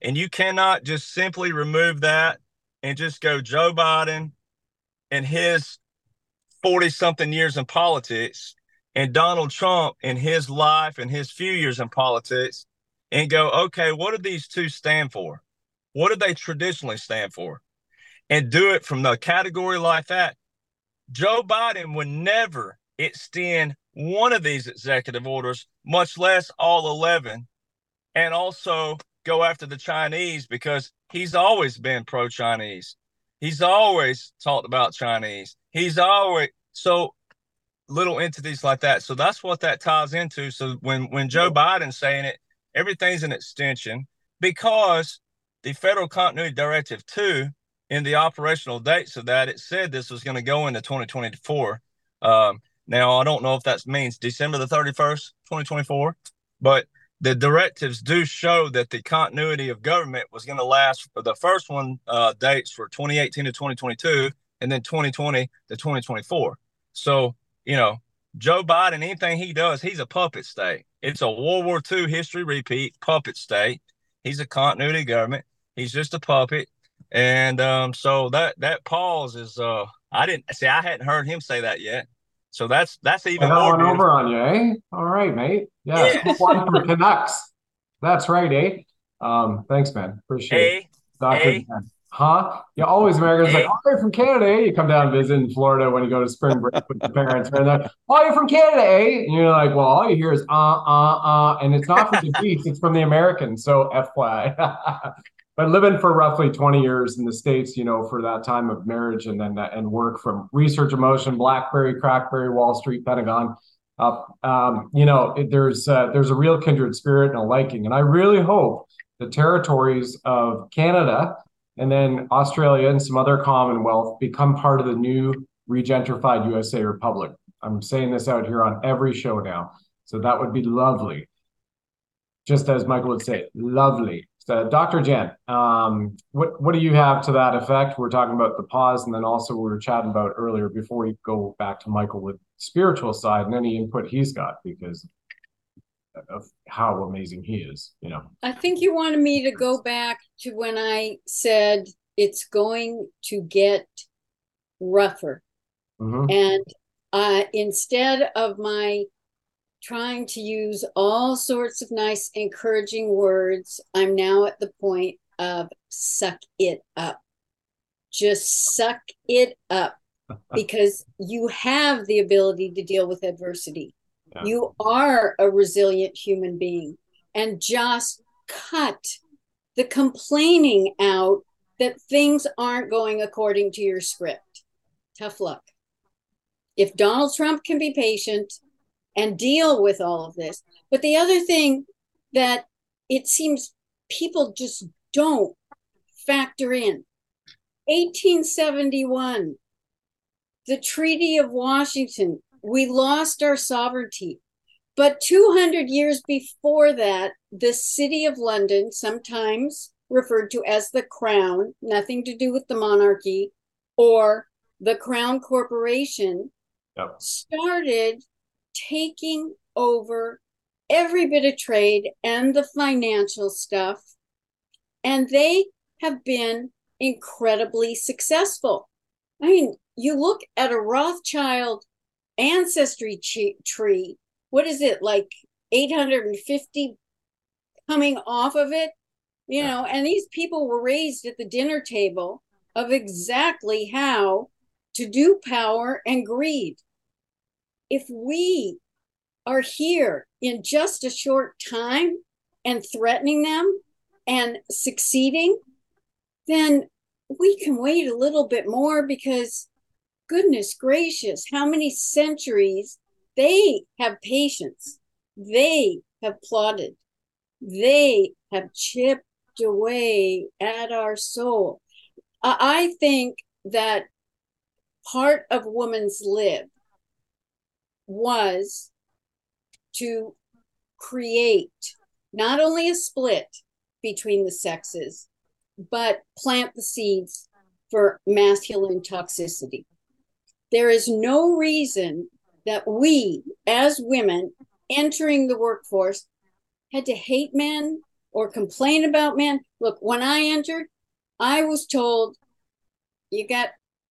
and you cannot just simply remove that and just go Joe Biden and his 40 something years in politics and Donald Trump in his life and his few years in politics and go, okay, what do these two stand for? What do they traditionally stand for? And do it from the category like that. Joe Biden would never extend one of these executive orders, much less all 11, and also go after the Chinese because he's always been pro Chinese. He's always talked about Chinese. He's always so little entities like that. So that's what that ties into. So when when Joe Biden's saying it, everything's an extension because the Federal Continuity Directive 2 in the operational dates of that, it said this was going to go into 2024. Um, now, I don't know if that means December the 31st, 2024, but the directives do show that the continuity of government was going to last. For the first one uh, dates for 2018 to 2022, and then 2020 to 2024. So, you know, Joe Biden, anything he does, he's a puppet state. It's a World War II history repeat, puppet state. He's a continuity government. He's just a puppet. And um, so that that pause is uh I didn't see I hadn't heard him say that yet. So that's that's even I more over on you, eh? All right, mate. Yeah, yeah. one for Canucks. That's right, eh? Um, thanks, man. Appreciate it. Doctor huh? You always Americans like, oh, you're from Canada, eh? You come down and visit in Florida when you go to spring break with your parents, and they're like, oh, you're from Canada, eh? And you're like, well, all you hear is uh, uh, uh, and it's not from the beats, it's from the Americans. So FY. but living for roughly 20 years in the states, you know, for that time of marriage and then and work from Research In Motion, BlackBerry, Crackberry, Wall Street, Pentagon. Uh, um, you know, it, there's uh, there's a real kindred spirit and a liking, and I really hope the territories of Canada and then Australia and some other Commonwealth become part of the new regentrified USA Republic. I'm saying this out here on every show now. So that would be lovely. Just as Michael would say, lovely. So, Dr. Jan, um, what what do you have to that effect? We're talking about the pause, and then also we were chatting about earlier before we go back to Michael with spiritual side and any input he's got because of how amazing he is you know. I think you wanted me to go back to when i said it's going to get rougher. Mm-hmm. and uh, instead of my trying to use all sorts of nice encouraging words i'm now at the point of suck it up. Just suck it up because you have the ability to deal with adversity you are a resilient human being. And just cut the complaining out that things aren't going according to your script. Tough luck. If Donald Trump can be patient and deal with all of this. But the other thing that it seems people just don't factor in 1871, the Treaty of Washington we lost our sovereignty. But 200 years before that, the City of London, sometimes referred to as the Crown, nothing to do with the monarchy, or the Crown Corporation, yep. started taking over every bit of trade and the financial stuff. And they have been incredibly successful. I mean, you look at a Rothschild ancestry tree. What is it like 850 coming off of it? You know, and these people were raised at the dinner table of exactly how to do power and greed. If we are here in just a short time and threatening them and succeeding, then we can wait a little bit more because goodness gracious, how many centuries they have patience. They have plotted. They have chipped away at our soul. I think that part of women's lib was to create not only a split between the sexes, but plant the seeds for masculine toxicity. There is no reason that we, as women entering the workforce, had to hate men or complain about men. Look, when I entered, I was told you got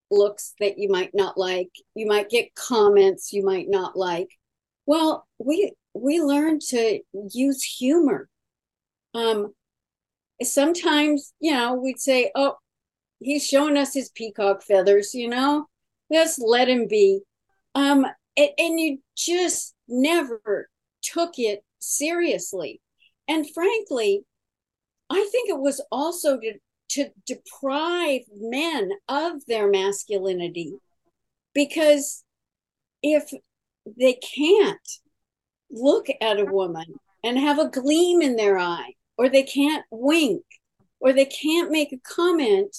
looks that you might not like, you might get comments you might not like. Well, we we learned to use humor. Um, sometimes, you know, we'd say, "Oh, he's showing us his peacock feathers," you know, just let him be. Um, and, and you just never took it seriously. And frankly, I think it was also to, to deprive men of their masculinity because if they can't look at a woman and have a gleam in their eye, or they can't wink, or they can't make a comment,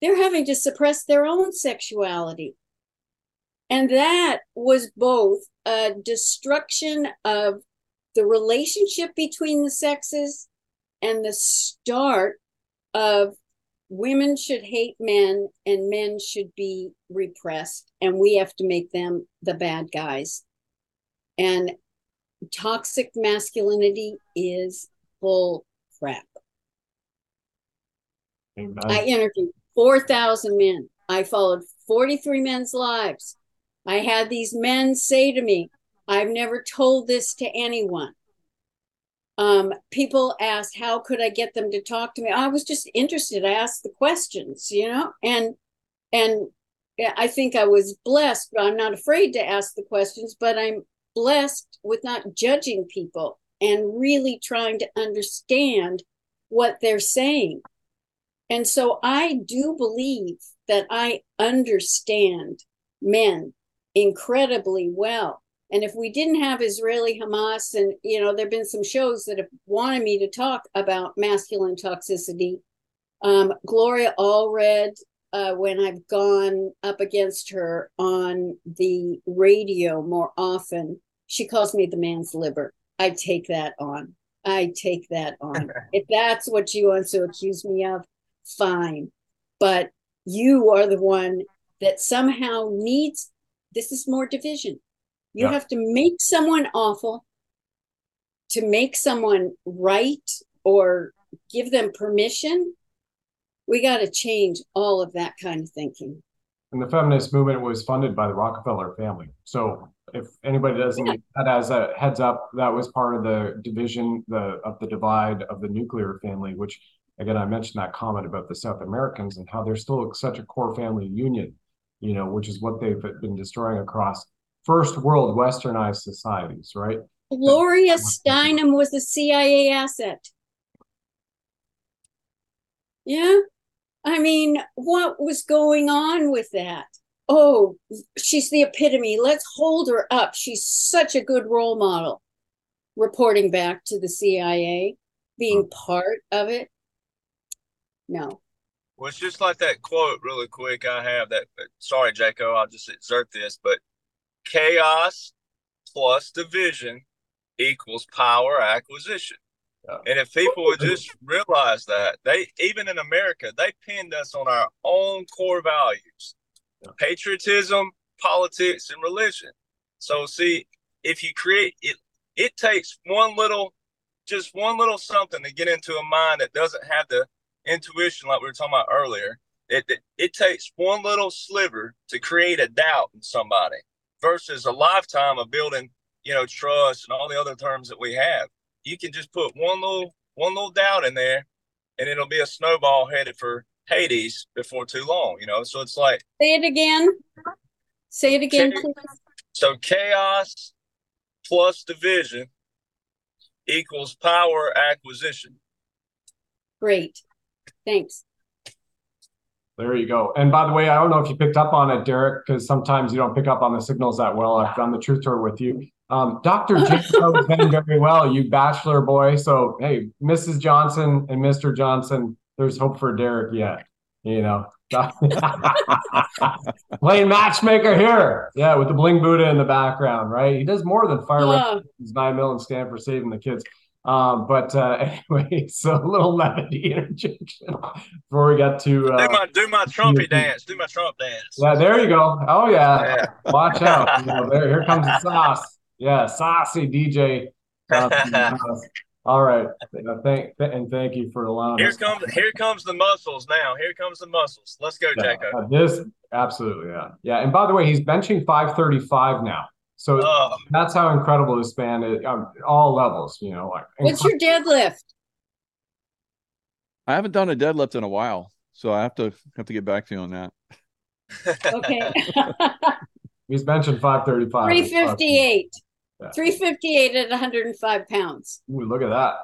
they're having to suppress their own sexuality. And that was both a destruction of the relationship between the sexes and the start of women should hate men and men should be repressed and we have to make them the bad guys. And toxic masculinity is bull crap. Amen. i interviewed 4000 men. I followed 43 men's lives i had these men say to me i've never told this to anyone. Um, people asked how could i get them to talk to me? I was just interested. I asked the questions you know and and i think i was blessed but i'm not afraid to ask the questions but i'm blessed with not judging people and really trying to understand what they're saying. And so i do believe that i understand men incredibly well and if we didn't have Israeli Hamas, and you know, there have been some shows that have wanted me to talk about masculine toxicity. Um, Gloria Allred, uh, when I've gone up against her on the radio more often, she calls me the man's liver. I take that on. I take that on. if that's what you want to accuse me of, fine. But you are the one that somehow needs this is more division you yeah. have to make someone awful to make someone right or give them permission. We got to change all of that kind of thinking. And the feminist movement was funded by the Rockefeller family. So if anybody doesn't yeah. that as a heads up, that was part of the division the of the divide of the nuclear family, which again I mentioned that comment about the South Americans and how they're still such a core family union, you know, which is what they've been destroying across first world westernized societies, right? Gloria Steinem was a CIA asset. Yeah. I mean, what was going on with that? Oh, she's the epitome. Let's hold her up. She's such a good role model. Reporting back to the CIA, being part of it. No. Well, it's just like that quote, really quick. I have that. Uh, sorry, Jaco, I'll just exert this, but chaos plus division equals power acquisition. Yeah. And if people would just realize that, they even in America, they pinned us on our own core values yeah. patriotism, politics, and religion. So, see, if you create it, it takes one little, just one little something to get into a mind that doesn't have the intuition like we were talking about earlier. It, it, it takes one little sliver to create a doubt in somebody versus a lifetime of building, you know, trust and all the other terms that we have. You can just put one little one little doubt in there, and it'll be a snowball headed for Hades before too long. You know, so it's like say it again. Say it again, please. So chaos plus division equals power acquisition. Great. Thanks. There you go. And by the way, I don't know if you picked up on it, Derek, because sometimes you don't pick up on the signals that well. I've done the truth tour with you. Um, Dr. Has been very well, you bachelor boy. So, hey, Mrs. Johnson and Mr. Johnson, there's hope for Derek yet. You know, playing matchmaker here. Yeah, with the bling Buddha in the background, right? He does more than fire yeah. nine mil and stand for saving the kids. Um, but uh, anyway, so a little levity interjection before we got to uh, do my do my trumpy dance. Do my trump dance. Yeah, there you go. Oh yeah, yeah. watch out. You know, there, here comes the sauce. Yeah, saucy DJ. All right. Thank and thank you for allowing. Here us. comes here comes the muscles now. Here comes the muscles. Let's go, yeah, Jaco. Uh, this absolutely, yeah, yeah. And by the way, he's benching 535 now. So oh. that's how incredible this band is um, all levels, you know, like what's your deadlift? I haven't done a deadlift in a while, so I have to have to get back to you on that. Okay. He's mentioned 535. 358. Yeah. 358 at 105 pounds. Ooh, look at that.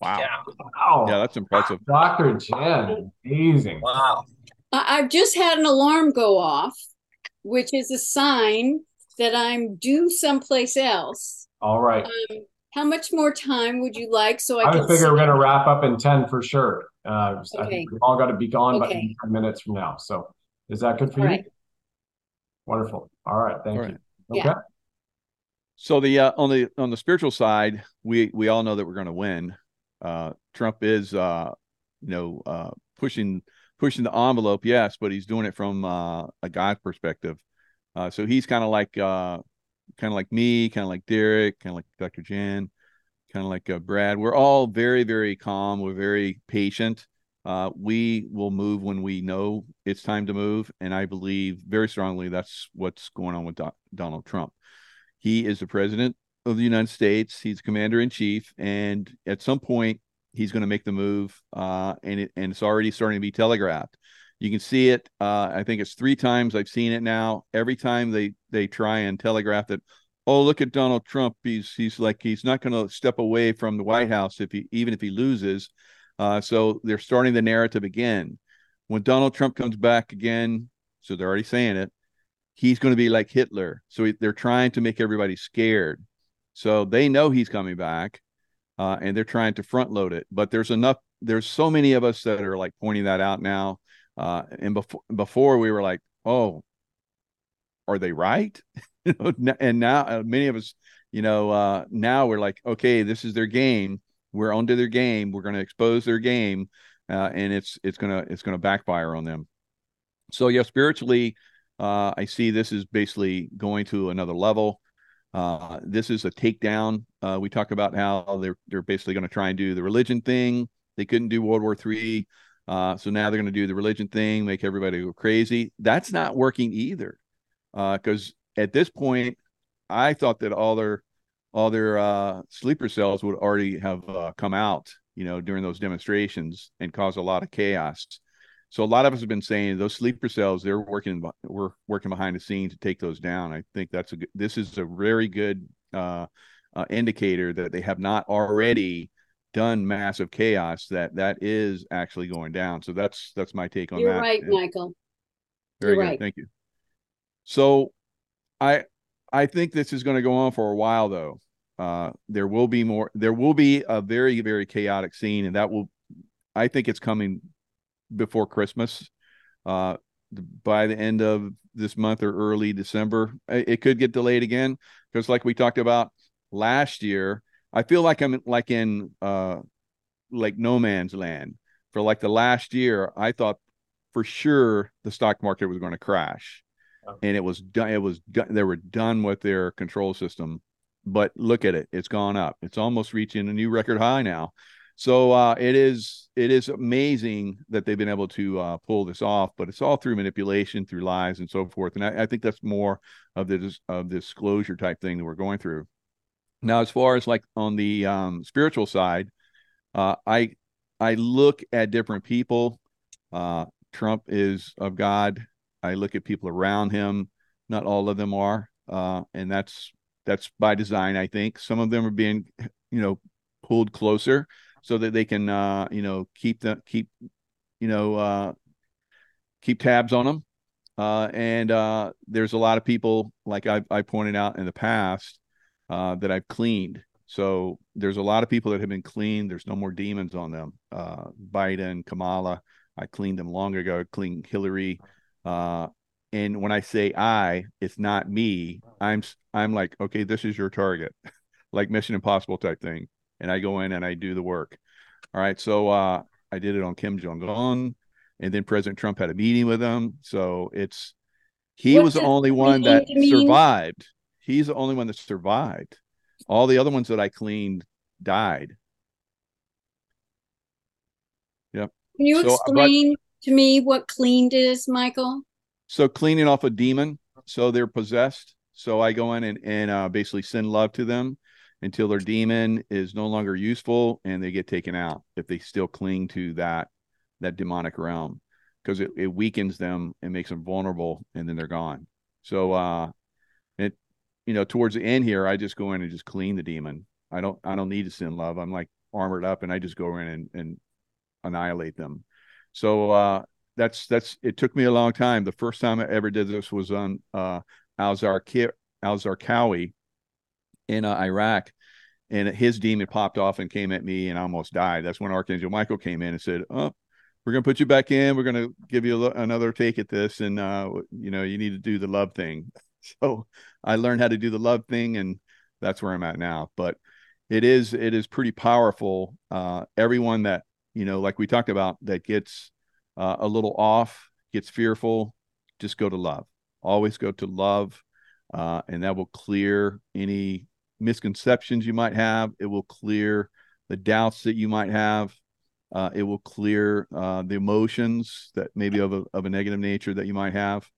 Wow. Yeah. Wow. Yeah, that's impressive. Dr. Jan, amazing. Wow. I've just had an alarm go off, which is a sign that I'm due someplace else. All right. Um, how much more time would you like? So I, I would figure we're going to wrap up in 10 for sure. Uh, okay. I think we've all got to be gone okay. by 10 minutes from now. So is that good for all you? Right. Wonderful. All right. Thank all you. Right. Okay. Yeah. So the uh, on the on the spiritual side, we we all know that we're going to win. Uh, Trump is uh, you know uh, pushing pushing the envelope, yes, but he's doing it from uh, a God perspective. Uh, so he's kind of like uh, kind of like me, kind of like Derek, kind of like Dr. Jan, kind of like uh, Brad. We're all very very calm. We're very patient. Uh, we will move when we know it's time to move, and I believe very strongly that's what's going on with Do- Donald Trump. He is the president of the United States. He's commander in chief, and at some point, he's going to make the move, uh, and it and it's already starting to be telegraphed. You can see it. Uh, I think it's three times I've seen it now. Every time they they try and telegraph that, oh look at Donald Trump. He's he's like he's not going to step away from the White House if he even if he loses. Uh, so they're starting the narrative again. When Donald Trump comes back again, so they're already saying it he's going to be like Hitler. So they're trying to make everybody scared. So they know he's coming back, uh, and they're trying to front load it. But there's enough. There's so many of us that are like pointing that out now. Uh, and before before we were like, oh, are they right? and now uh, many of us, you know, uh, now we're like, okay, this is their game. We're onto their game. We're going to expose their game, uh, and it's it's gonna it's gonna backfire on them. So yeah, spiritually, uh, I see this is basically going to another level. Uh, this is a takedown. Uh, we talk about how they're they're basically going to try and do the religion thing. They couldn't do World War Three, uh, so now they're going to do the religion thing, make everybody go crazy. That's not working either, because uh, at this point, I thought that all their all their uh, sleeper cells would already have come out, you know, during those demonstrations and cause a lot of chaos. So a lot of us have been saying those sleeper cells they're working we're working behind the scenes to take those down. I think that's a good, this is a very good uh, uh, indicator that they have not already done massive chaos that that is actually going down. So that's that's my take on that. You're right, and Michael. Very You're good. Right. Thank you. So I I think this is going to go on for a while though. Uh, there will be more there will be a very very chaotic scene and that will I think it's coming before Christmas. Uh, by the end of this month or early December, it could get delayed again because, like we talked about last year, I feel like I'm like in uh, like no man's land for like the last year. I thought for sure the stock market was going to crash, and it was done. It was done. They were done with their control system, but look at it; it's gone up. It's almost reaching a new record high now. So uh, it is it is amazing that they've been able to uh, pull this off, but it's all through manipulation, through lies, and so forth. And I, I think that's more of the of this disclosure type thing that we're going through. Now, as far as like on the um, spiritual side, uh, I I look at different people. Uh, Trump is of God. I look at people around him. Not all of them are, uh, and that's that's by design. I think some of them are being, you know, pulled closer so that they can uh, you know keep the keep you know uh, keep tabs on them. Uh, and uh, there's a lot of people like I, I pointed out in the past uh, that I've cleaned. So there's a lot of people that have been cleaned. There's no more demons on them. Uh, Biden, Kamala, I cleaned them long ago. I cleaned Hillary. Uh, and when I say I, it's not me. I'm I'm like, okay, this is your target, like Mission Impossible type thing and I go in and I do the work. All right. So uh, I did it on Kim Jong Un, and then President Trump had a meeting with him. So it's he what was the only one that survived. He's the only one that survived. All the other ones that I cleaned died. Yep. Can you so, explain but, to me what cleaned is, Michael? So cleaning off a demon, so they're possessed. So I go in and, and uh, basically send love to them until their demon is no longer useful and they get taken out if they still cling to that that demonic realm because it, it weakens them and makes them vulnerable and then they're gone so uh you know towards the end here i just go in and just clean the demon i don't i don't need to send love i'm like armored up and i just go in and, and annihilate them so uh that's that's it took me a long time the first time i ever did this was on uh al-zarqawi in uh, Iraq, and his demon popped off and came at me and I almost died. That's when Archangel Michael came in and said, "Oh, we're going to put you back in. We're going to give you another take at this, and uh, you know, you need to do the love thing." So I learned how to do the love thing, and that's where I'm at now. But it is it is pretty powerful. Uh, everyone that you know, like we talked about, that gets uh, a little off, gets fearful, just go to love. Always go to love, uh, and that will clear any misconceptions you might have. It will clear the doubts that you might have. Uh, it will clear uh, the emotions that maybe of a, of a negative nature that you might have.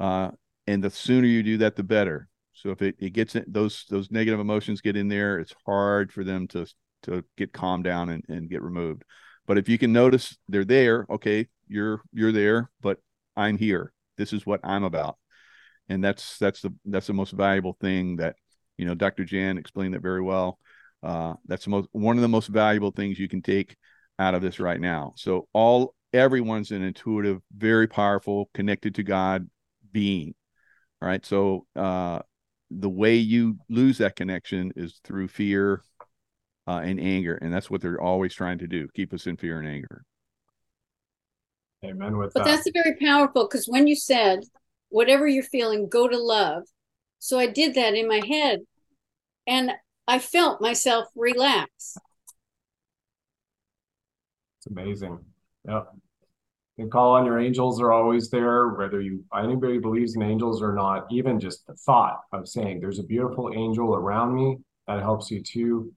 Uh, and the sooner you do that, the better. So if it, it gets in, those those negative emotions get in there, it's hard for them to to get calmed down and, and get removed. But if you can notice they're there, okay, you're you're there, but I'm here. This is what I'm about. And that's that's the that's the most valuable thing that you know, Dr. Jan explained that very well. Uh, that's the most one of the most valuable things you can take out of this right now. So all everyone's an intuitive, very powerful, connected to God being. All right. So uh, the way you lose that connection is through fear uh, and anger, and that's what they're always trying to do: keep us in fear and anger. Amen. With but that. that's very powerful because when you said, "Whatever you're feeling, go to love," So I did that in my head and I felt myself relax. It's amazing. Yep. And call on your angels are always there, whether you anybody believes in angels or not, even just the thought of saying there's a beautiful angel around me that helps you too.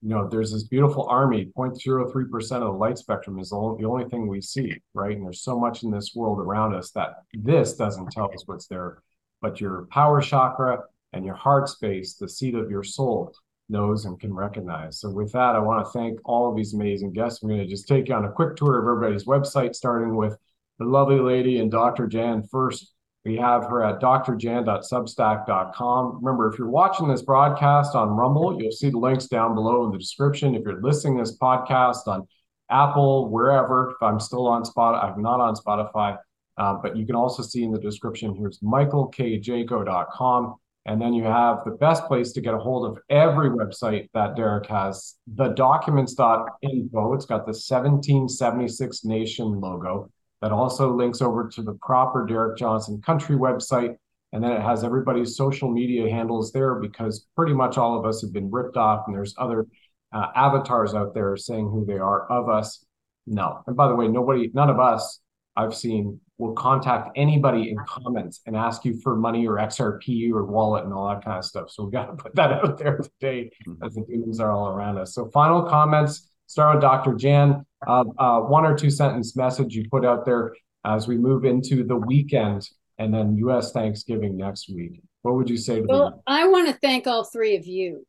You know, there's this beautiful army, 0.03% of the light spectrum is the only thing we see, right? And there's so much in this world around us that this doesn't tell us what's there but your power chakra and your heart space, the seat of your soul, knows and can recognize. So, with that, I want to thank all of these amazing guests. I'm going to just take you on a quick tour of everybody's website, starting with the lovely lady and Dr. Jan first. We have her at drjan.substack.com. Remember, if you're watching this broadcast on Rumble, you'll see the links down below in the description. If you're listening this podcast on Apple, wherever, if I'm still on Spot, I'm not on Spotify, uh, but you can also see in the description here's michaelkjaco.com. And then you have the best place to get a hold of every website that Derek has, the documents.info. It's got the 1776 Nation logo that also links over to the proper Derek Johnson Country website. And then it has everybody's social media handles there because pretty much all of us have been ripped off, and there's other uh, avatars out there saying who they are of us. No. And by the way, nobody, none of us I've seen will contact anybody in comments and ask you for money or XRP or wallet and all that kind of stuff. So we got to put that out there today mm-hmm. as the demons are all around us. So final comments. Start with Dr. Jan. Uh, uh, one or two sentence message you put out there as we move into the weekend and then U.S. Thanksgiving next week. What would you say to well, them? I want to thank all three of you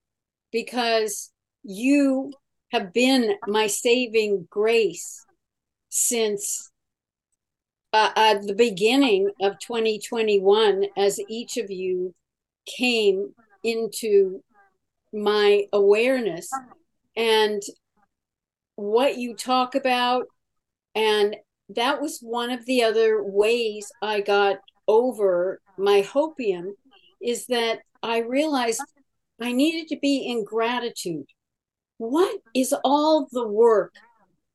because you have been my saving grace since uh, at the beginning of 2021 as each of you came into my awareness and what you talk about and that was one of the other ways i got over my hopium is that i realized i needed to be in gratitude. What is all the work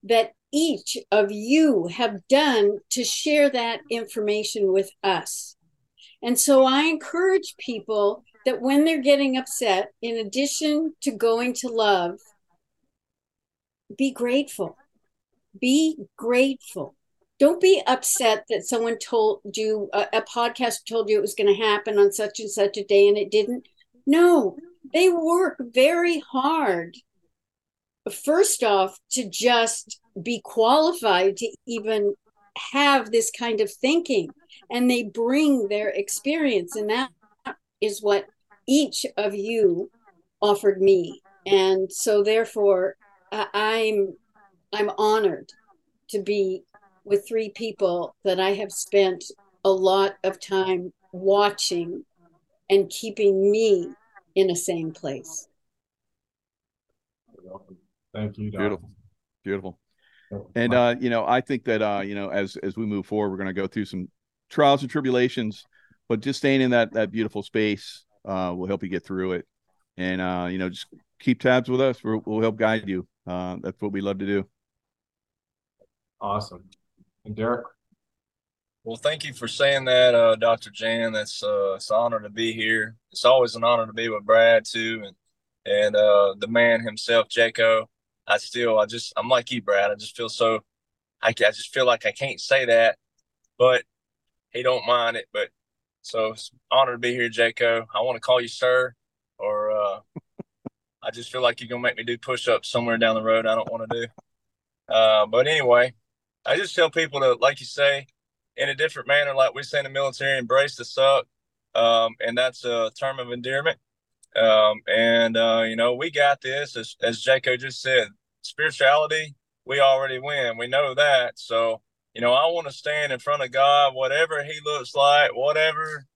that each of you have done to share that information with us. And so I encourage people that when they're getting upset, in addition to going to love, be grateful. Be grateful. Don't be upset that someone told you, a, a podcast told you it was going to happen on such and such a day and it didn't. No, they work very hard. First off, to just be qualified to even have this kind of thinking. And they bring their experience and that is what each of you offered me. And so therefore i'm i'm honored to be with three people that i have spent a lot of time watching and keeping me in a same place. Thank you Doc. beautiful. Beautiful and uh, you know, I think that uh, you know, as as we move forward, we're going to go through some trials and tribulations, but just staying in that that beautiful space uh, will help you get through it. And uh, you know, just keep tabs with us. we will help guide you. Uh, that's what we love to do. Awesome. And Derek? Well, thank you for saying that, uh, Dr. Jan. That's uh, it's an honor to be here. It's always an honor to be with Brad too, and and uh, the man himself, Jaco. I still, I just, I'm like you, Brad. I just feel so, I, I just feel like I can't say that, but he don't mind it. But so it's honor to be here, Jaco. I want to call you sir, or uh, I just feel like you're gonna make me do push-ups somewhere down the road. I don't want to do. Uh, but anyway, I just tell people to, like you say, in a different manner, like we say in the military, embrace the suck, um, and that's a term of endearment. Um, and uh, you know, we got this, as as Jaco just said. Spirituality, we already win. We know that. So you know, I want to stand in front of God, whatever He looks like, whatever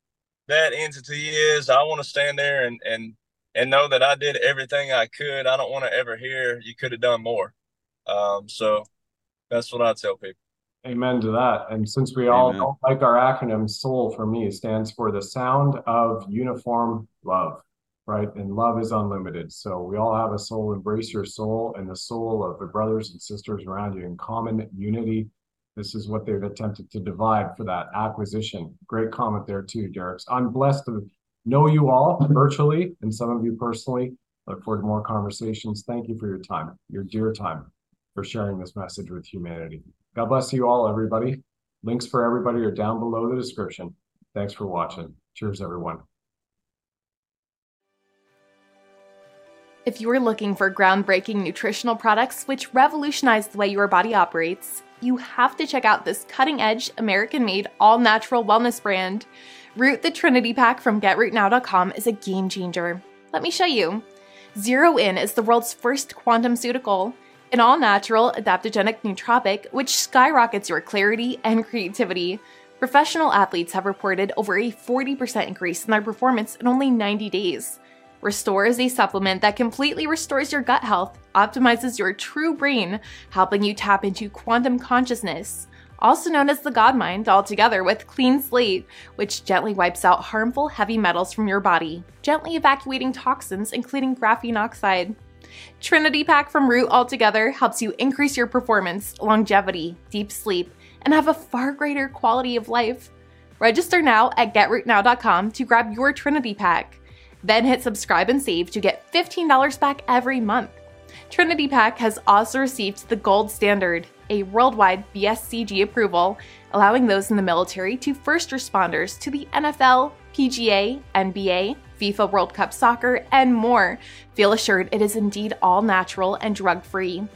that entity is. I want to stand there and and and know that I did everything I could. I don't want to ever hear you could have done more. Um, so that's what I tell people. Amen to that. And since we all don't like our acronym, SOUL for me stands for the sound of uniform love, right? And love is unlimited. So we all have a soul. Embrace your soul and the soul of the brothers and sisters around you in common unity this is what they've attempted to divide for that acquisition. Great comment there too, Derek. I'm blessed to know you all virtually and some of you personally. Look forward to more conversations. Thank you for your time, your dear time, for sharing this message with humanity. God bless you all, everybody. Links for everybody are down below the description. Thanks for watching. Cheers, everyone. If you are looking for groundbreaking nutritional products which revolutionize the way your body operates, you have to check out this cutting edge, American made, all natural wellness brand. Root the Trinity Pack from GetRootNow.com is a game changer. Let me show you. Zero In is the world's first quantum ceutical, an all natural, adaptogenic nootropic which skyrockets your clarity and creativity. Professional athletes have reported over a 40% increase in their performance in only 90 days. Restore is a supplement that completely restores your gut health, optimizes your true brain, helping you tap into quantum consciousness, also known as the God Mind, altogether with Clean Slate, which gently wipes out harmful heavy metals from your body, gently evacuating toxins, including graphene oxide. Trinity Pack from Root altogether helps you increase your performance, longevity, deep sleep, and have a far greater quality of life. Register now at getrootnow.com to grab your Trinity Pack. Then hit subscribe and save to get $15 back every month. Trinity Pack has also received the gold standard, a worldwide BSCG approval, allowing those in the military to first responders to the NFL, PGA, NBA, FIFA World Cup Soccer, and more feel assured it is indeed all natural and drug free.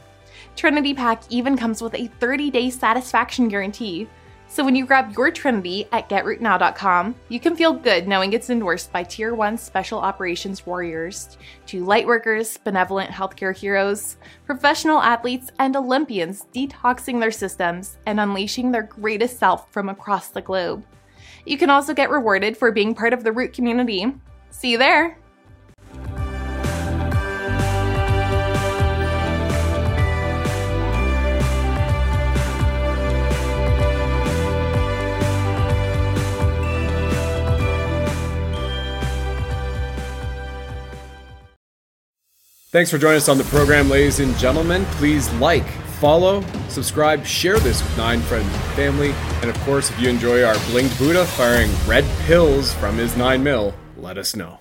Trinity Pack even comes with a 30 day satisfaction guarantee, so when you grab your Trinity at GetRootNow.com, you can feel good knowing it's endorsed by Tier 1 Special Operations Warriors, to lightworkers, benevolent healthcare heroes, professional athletes, and Olympians detoxing their systems and unleashing their greatest self from across the globe. You can also get rewarded for being part of the Root community. See you there! Thanks for joining us on the program, ladies and gentlemen. Please like, follow, subscribe, share this with nine friends and family. And of course, if you enjoy our blinged Buddha firing red pills from his nine mil, let us know.